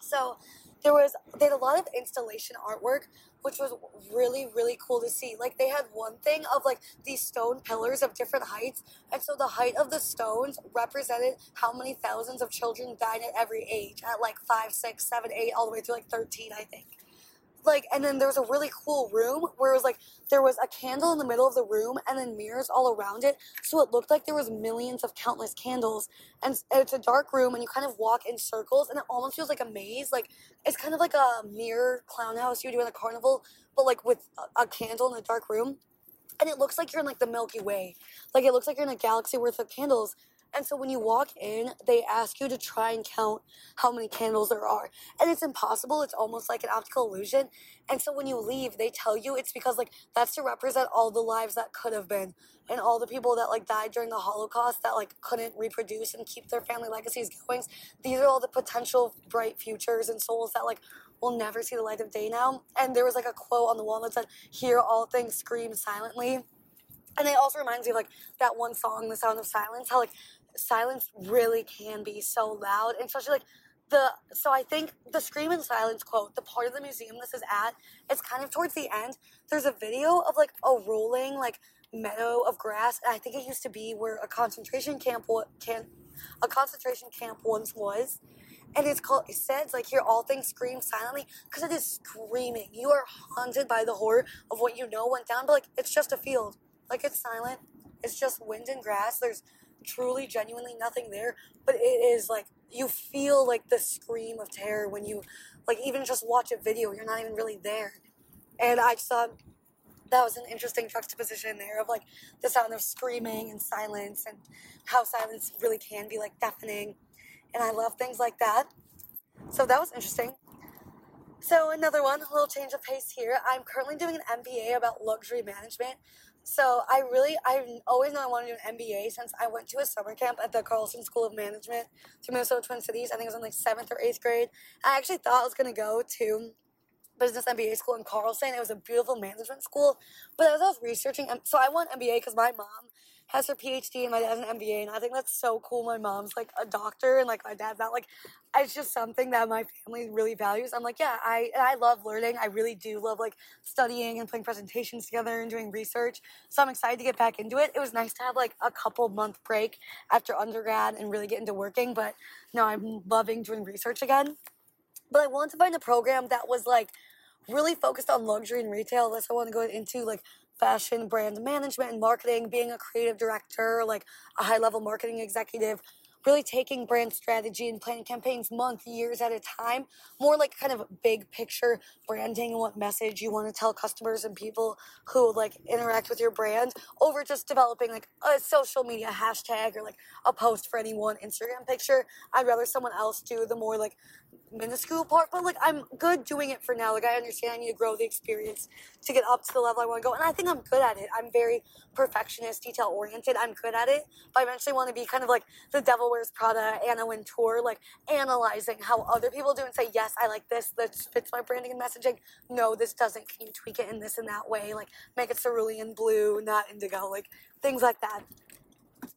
so there was they had a lot of installation artwork which was really, really cool to see. Like they had one thing of like these stone pillars of different heights, and so the height of the stones represented how many thousands of children died at every age, at like five, six, seven, eight, all the way through like thirteen, I think like and then there was a really cool room where it was like there was a candle in the middle of the room and then mirrors all around it. So it looked like there was millions of countless candles. And it's a dark room and you kind of walk in circles and it almost feels like a maze. Like it's kind of like a mirror clown house you would do in a carnival but like with a, a candle in a dark room. And it looks like you're in like the milky way. Like it looks like you're in a galaxy worth of candles and so when you walk in, they ask you to try and count how many candles there are. And it's impossible. It's almost like an optical illusion. And so when you leave, they tell you it's because like that's to represent all the lives that could have been and all the people that like died during the Holocaust that like couldn't reproduce and keep their family legacies going. These are all the potential bright futures and souls that like will never see the light of day now. And there was like a quote on the wall that said, "Hear all things scream silently." And it also reminds me of like that one song, The Sound of Silence, how like silence really can be so loud, and especially like the so I think the scream and silence quote, the part of the museum this is at, it's kind of towards the end. There's a video of like a rolling like meadow of grass, and I think it used to be where a concentration camp can a concentration camp once was. And it's called, it says, like, hear all things scream silently, because it is screaming. You are haunted by the horror of what you know went down, but, like, it's just a field. Like, it's silent. It's just wind and grass. There's truly, genuinely nothing there. But it is like you feel like the scream of terror when you, like, even just watch a video. You're not even really there. And I just thought that was an interesting juxtaposition there of like the sound of screaming and silence and how silence really can be like deafening. And I love things like that. So that was interesting. So another one, a little change of pace here. I'm currently doing an MBA about luxury management. So I really, I've always known I wanted to do an MBA since I went to a summer camp at the Carlson School of Management to Minnesota Twin Cities. I think it was in like seventh or eighth grade. I actually thought I was going to go to business MBA school in Carlson. It was a beautiful management school. But as I was researching, so I went MBA because my mom has her PhD and my dad's an MBA, and I think that's so cool. My mom's like a doctor, and like my dad's not like. It's just something that my family really values. I'm like, yeah, I I love learning. I really do love like studying and putting presentations together and doing research. So I'm excited to get back into it. It was nice to have like a couple month break after undergrad and really get into working. But no, I'm loving doing research again. But I wanted to find a program that was like really focused on luxury and retail. That's what I want to go into like fashion brand management and marketing, being a creative director, like a high level marketing executive, really taking brand strategy and planning campaigns month, years at a time, more like kind of big picture branding and what message you want to tell customers and people who like interact with your brand over just developing like a social media hashtag or like a post for any one Instagram picture. I'd rather someone else do the more like minuscule part, but like I'm good doing it for now. Like I understand I need to grow the experience to get up to the level I want to go, and I think I'm good at it. I'm very perfectionist, detail oriented. I'm good at it, but I eventually want to be kind of like the Devil Wears Prada, Anna Wintour, like analyzing how other people do and say, yes, I like this. This fits my branding and messaging. No, this doesn't. Can you tweak it in this and that way? Like make it cerulean blue, not indigo. Like things like that.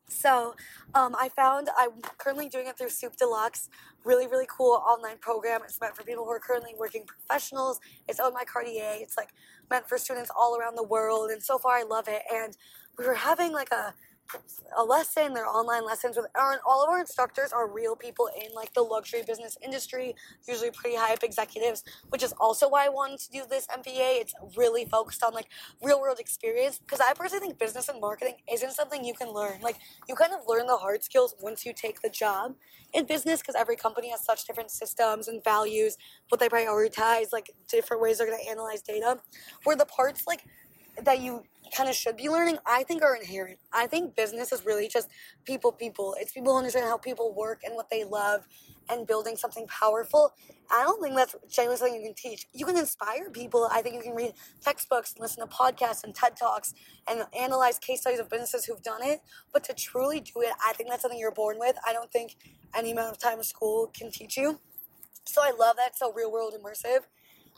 So um, I found I'm currently doing it through Sup de Luxe. Really, really cool online program. It's meant for people who are currently working professionals. It's owned by Cartier. It's like meant for students all around the world. And so far, I love it. And we were having like a a lesson, they're online lessons with our, all of our instructors are real people in like the luxury business industry, usually pretty high up executives, which is also why I wanted to do this MBA. It's really focused on like real world experience because I personally think business and marketing isn't something you can learn. Like you kind of learn the hard skills once you take the job in business because every company has such different systems and values, what they prioritize, like different ways they're going to analyze data. Where the parts like that you kind of should be learning, I think are inherent. I think business is really just people, people. It's people understand how people work and what they love and building something powerful. I don't think that's generally something you can teach. You can inspire people. I think you can read textbooks, listen to podcasts and TED Talks, and analyze case studies of businesses who've done it. But to truly do it, I think that's something you're born with. I don't think any amount of time in school can teach you. So I love that. It's so real world immersive.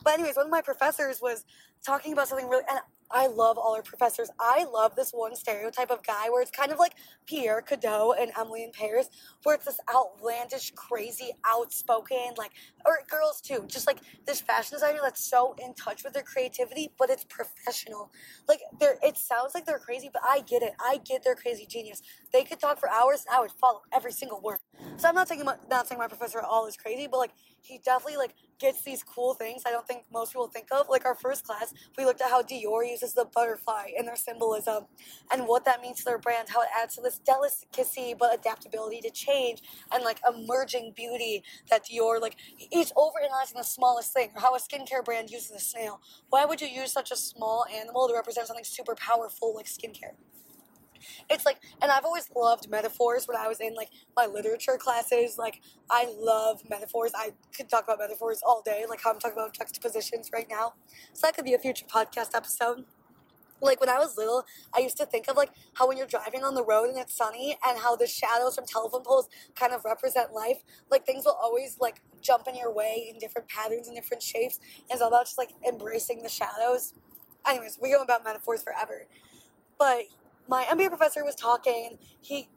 But anyways, one of my professors was talking about something really, and I love all our professors. I love this one stereotype of guy where it's kind of like Pierre Cadault and Emily in Paris, where it's this outlandish, crazy, outspoken, like, or girls too, just like this fashion designer that's so in touch with their creativity, but it's professional. Like, they're, it sounds like they're crazy, but I get it. I get their crazy genius. They could talk for hours and I would follow every single word. So I'm not saying my, not saying my professor at all is crazy, but like he definitely like gets these cool things I don't think most people think of. Like our first class, we looked at how Dior uses the butterfly in their symbolism and what that means to their brand, how it adds to this delicacy but adaptability to change and like emerging beauty that Dior like each overanalyzing the smallest thing, or how a skincare brand uses a snail. Why would you use such a small animal to represent something super powerful like skincare? It's like and i've always loved metaphors when i was in like my literature classes like i love metaphors i could talk about metaphors all day like how i'm talking about juxtapositions right now so that could be a future podcast episode like when I was little, I used to think of like how when you're driving on the road and it's sunny and how the shadows from telephone poles kind of represent life. Like things will always like jump in your way in different patterns and different shapes. And it's all about just like embracing the shadows. Anyways, we go about metaphors forever. But my MBA professor was talking. He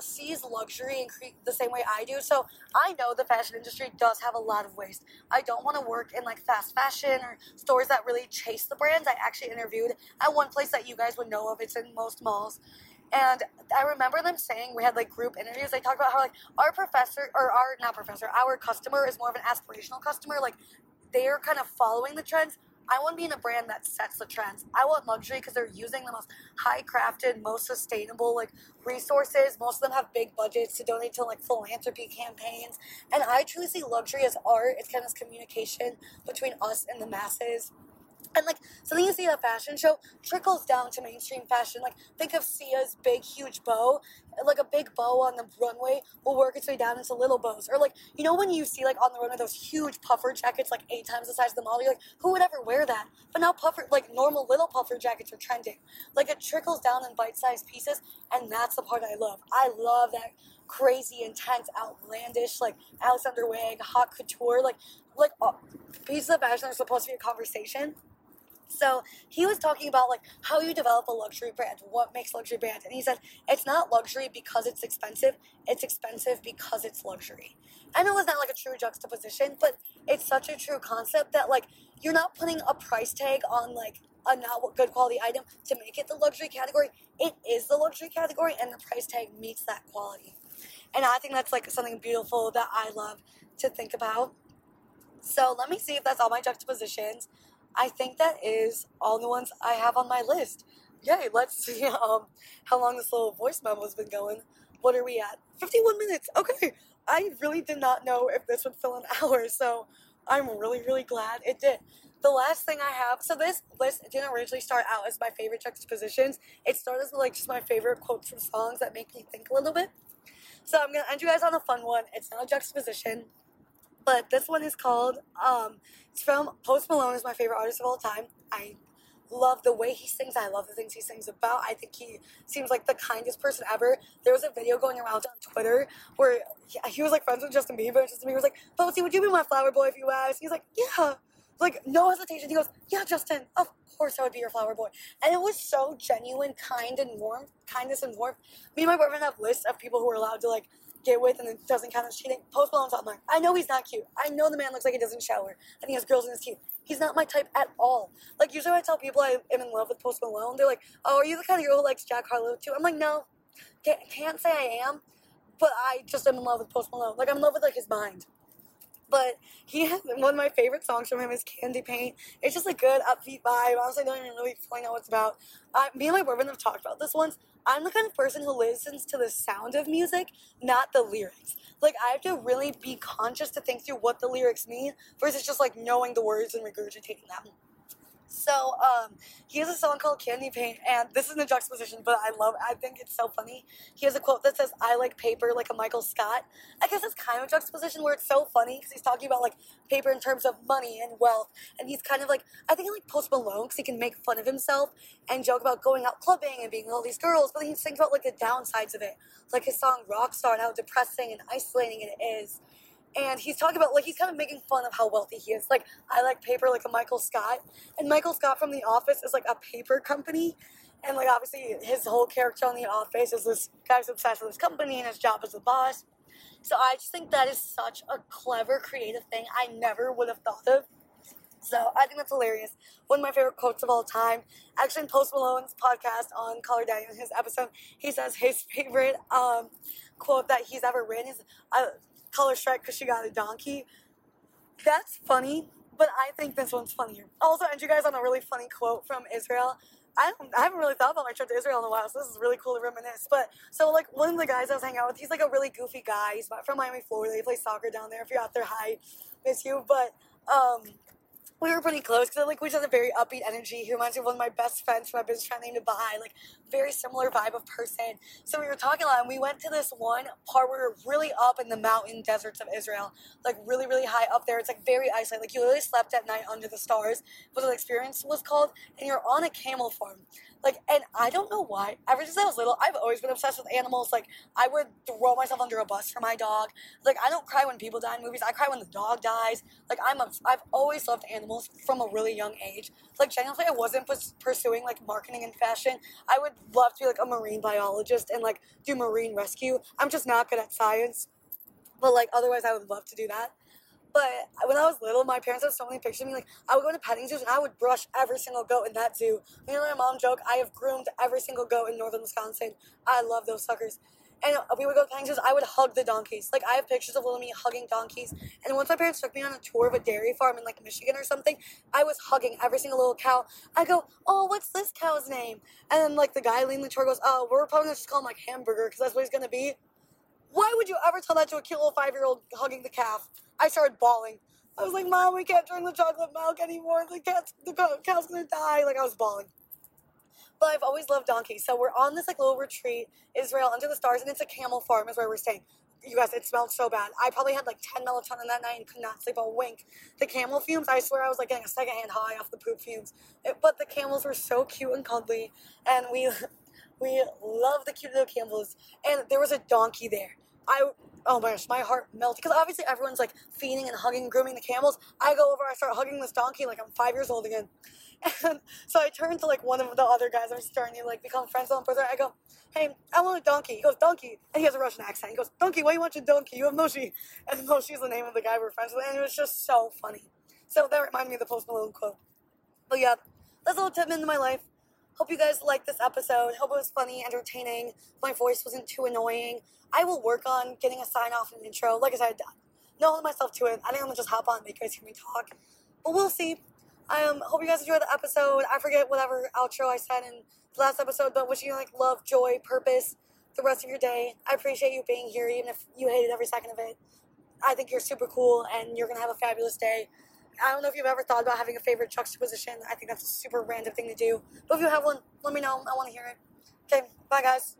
sees luxury in cre- the same way I do. So I know the fashion industry does have a lot of waste. I don't want to work in like fast fashion or stores that really chase the brands. I actually interviewed at one place that you guys would know of. It's in most malls. And I remember them saying we had like group interviews. They talked about how like our professor or our not professor, our customer is more of an aspirational customer. Like they're kind of following the trends, I want to be in a brand that sets the trends. I want luxury because they're using the most high crafted, most sustainable like resources. Most of them have big budgets to donate to like philanthropy campaigns. And I truly see luxury as art. It's kind of this communication between us and the masses. And like something you see at a fashion show trickles down to mainstream fashion. Like think of Sia's big, huge bow. Like a big bow on the runway will work its way down into little bows. Or like you know when you see like on the runway those huge puffer jackets like eight times the size of the model, you're like, who would ever wear that? But now puffer like normal little puffer jackets are trending. Like it trickles down in bite-sized pieces, and that's the part I love. I love that crazy, intense, outlandish, like Alexander Wang, haute couture, like like uh, pieces of fashion are supposed to be a conversation so he was talking about like how you develop a luxury brand, what makes luxury brand, and he said it's not luxury because it's expensive, it's expensive because it's luxury. I know it's not like a true juxtaposition, but it's such a true concept that like you're not putting a price tag on like a not good quality item to make it the luxury category. It is the luxury category, and the price tag meets that quality. And I think that's like something beautiful that I love to think about. So let me see if that's all my juxtapositions. I think that is all the ones I have on my list. Yay, let's see um, how long this little voice memo has been going. What are we at? 51 minutes. Okay. I really did not know if this would fill an hour, so I'm really, really glad it did. The last thing I have, so this list didn't originally start out as my favorite juxtapositions. It started as like just my favorite quotes from songs that make me think a little bit. So I'm gonna end you guys on a fun one. It's not a juxtaposition but this one is called um, it's from Post Malone is my favorite artist of all time. I love the way he sings. I love the things he sings about. I think he seems like the kindest person ever. There was a video going around on Twitter where he, was like friends with Justin Bieber, and Justin Bieber was like, "Posty, would you be my flower boy if you asked?" He's like, "Yeah." Like no hesitation. He goes, "Yeah, Justin, of course I would be your flower boy." And it was so genuine, kind, and warm. Kindness and warmth. Me and my boyfriend have lists of people who are allowed to like get with and it doesn't count as cheating. Post Malone's on there. I know he's not cute. I know the man looks like he doesn't shower and he has girls in his teeth. He's not my type at all. Like usually I tell people I am in love with Post Malone, they're like, "Oh, are you the kind of girl who likes Jack Harlow too?" I'm like, "No, can't, can't say I am, but I just am in love with Post Malone. Like I'm in love with like his mind." But he has one of my favorite songs from him is Candy Paint. It's just a good upbeat vibe. Honestly, I don't even really fully know what it's about. Uh, me and my boyfriend have talked about this once. I'm the kind of person who listens to the sound of music, not the lyrics. Like, I have to really be conscious to think through what the lyrics mean versus just like knowing the words and regurgitating them. So um, he has a song called Candy Paint, and this is in juxtaposition, but I love. I think it's so funny. He has a quote that says, "I like paper like a Michael Scott." I guess it's kind of a juxtaposition where it's so funny because he's talking about like paper in terms of money and wealth, and he's kind of like I think I like Post Malone because he can make fun of himself and joke about going out clubbing and being with all these girls, but he thinks about like the downsides of it, like his song "Rockstar" and how depressing and isolating it is. And he's talking about like he's kind of making fun of how wealthy he is. Like I like paper like a Michael Scott, and Michael Scott from The Office is like a paper company, and like obviously his whole character on The Office is this guy's obsessed with his company and his job as a boss. So I just think that is such a clever, creative thing I never would have thought of. So I think that's hilarious. One of my favorite quotes of all time. Actually, in Post Malone's podcast on Call Her Daddy, in his episode, he says his favorite um, quote that he's ever written is, uh, strike because she got a donkey. That's funny, but I think this one's funnier. Also end you guys on a really funny quote from Israel. I, I haven't really thought about my trip to Israel in a while, so this is really cool to reminisce. But so, like, one of the guys I was hanging out with, he's like a really goofy guy. He's from Miami, Florida. He plays soccer down there. If you're out there, hi, miss you. But um, we were pretty close because like we just had a very upbeat energy. He reminds me of one of my best friends from my business friend named Bahai, like very similar vibe of person. So we were talking a lot, and we went to this one part where we are really up in the mountain deserts of Israel, like really really high up there. It's like very isolated. Like you literally slept at night under the stars. What the experience was called, and you're on a camel farm. Like, and I don't know why. Ever since I was little, I've always been obsessed with animals. Like, I would throw myself under a bus for my dog. Like, I don't cry when people die in movies. I cry when the dog dies. Like, I'm a, I've always loved animals from a really young age. Like, genuinely, I wasn't pursuing like marketing and fashion. I would love to be like a marine biologist and like do marine rescue. I'm just not good at science. But like, otherwise, I would love to do that. But when I was little, my parents had so many pictures of me. Like, I would go to petting zoos and I would brush every single goat in that zoo. Me and my mom joke, I have groomed every single goat in northern Wisconsin. I love those suckers. And we would go to petting I would hug the donkeys. Like, I have pictures of little me hugging donkeys. And once my parents took me on a tour of a dairy farm in, like, Michigan or something, I was hugging every single little cow. I go, oh, what's this cow's name? And then, like, the guy leading the tour goes, oh, we're probably to just call him, like, Hamburger, because that's what he's going to be. Why would you ever tell that to a cute little five-year-old hugging the calf? I started bawling. I was like, Mom, we can't drink the chocolate milk anymore. The cat's the cow's gonna die. Like I was bawling. But I've always loved donkeys. So we're on this like little retreat, Israel under the stars, and it's a camel farm is where we're staying. You guys, it smelled so bad. I probably had like 10 melatonin that night and could not sleep a wink. The camel fumes, I swear I was like getting a secondhand high off the poop fumes. It, but the camels were so cute and cuddly, and we we love the cute little camels. And there was a donkey there. I oh my gosh, my heart melted because obviously everyone's like feeding and hugging, grooming the camels. I go over, I start hugging this donkey like I'm five years old again. And so I turn to like one of the other guys I'm starting to like become friends with him. I go, hey, I want a donkey. He goes, donkey. And he has a Russian accent. He goes, donkey, why you want your donkey? You have Moshi. And Moshi's the name of the guy we're friends with. And it was just so funny. So that reminded me of the Post Malone quote. But yeah, that's a little tip into my life. Hope you guys liked this episode. Hope it was funny, entertaining. My voice wasn't too annoying. I will work on getting a sign off and intro. Like I said, I don't hold myself to it. I think I'm gonna just hop on and make you guys hear me talk. But we'll see. I um, hope you guys enjoyed the episode. I forget whatever outro I said in the last episode, but wishing you like love, joy, purpose the rest of your day. I appreciate you being here, even if you hated every second of it. I think you're super cool and you're gonna have a fabulous day. I don't know if you've ever thought about having a favorite juxtaposition. I think that's a super random thing to do. But if you have one, let me know. I want to hear it. Okay, bye guys.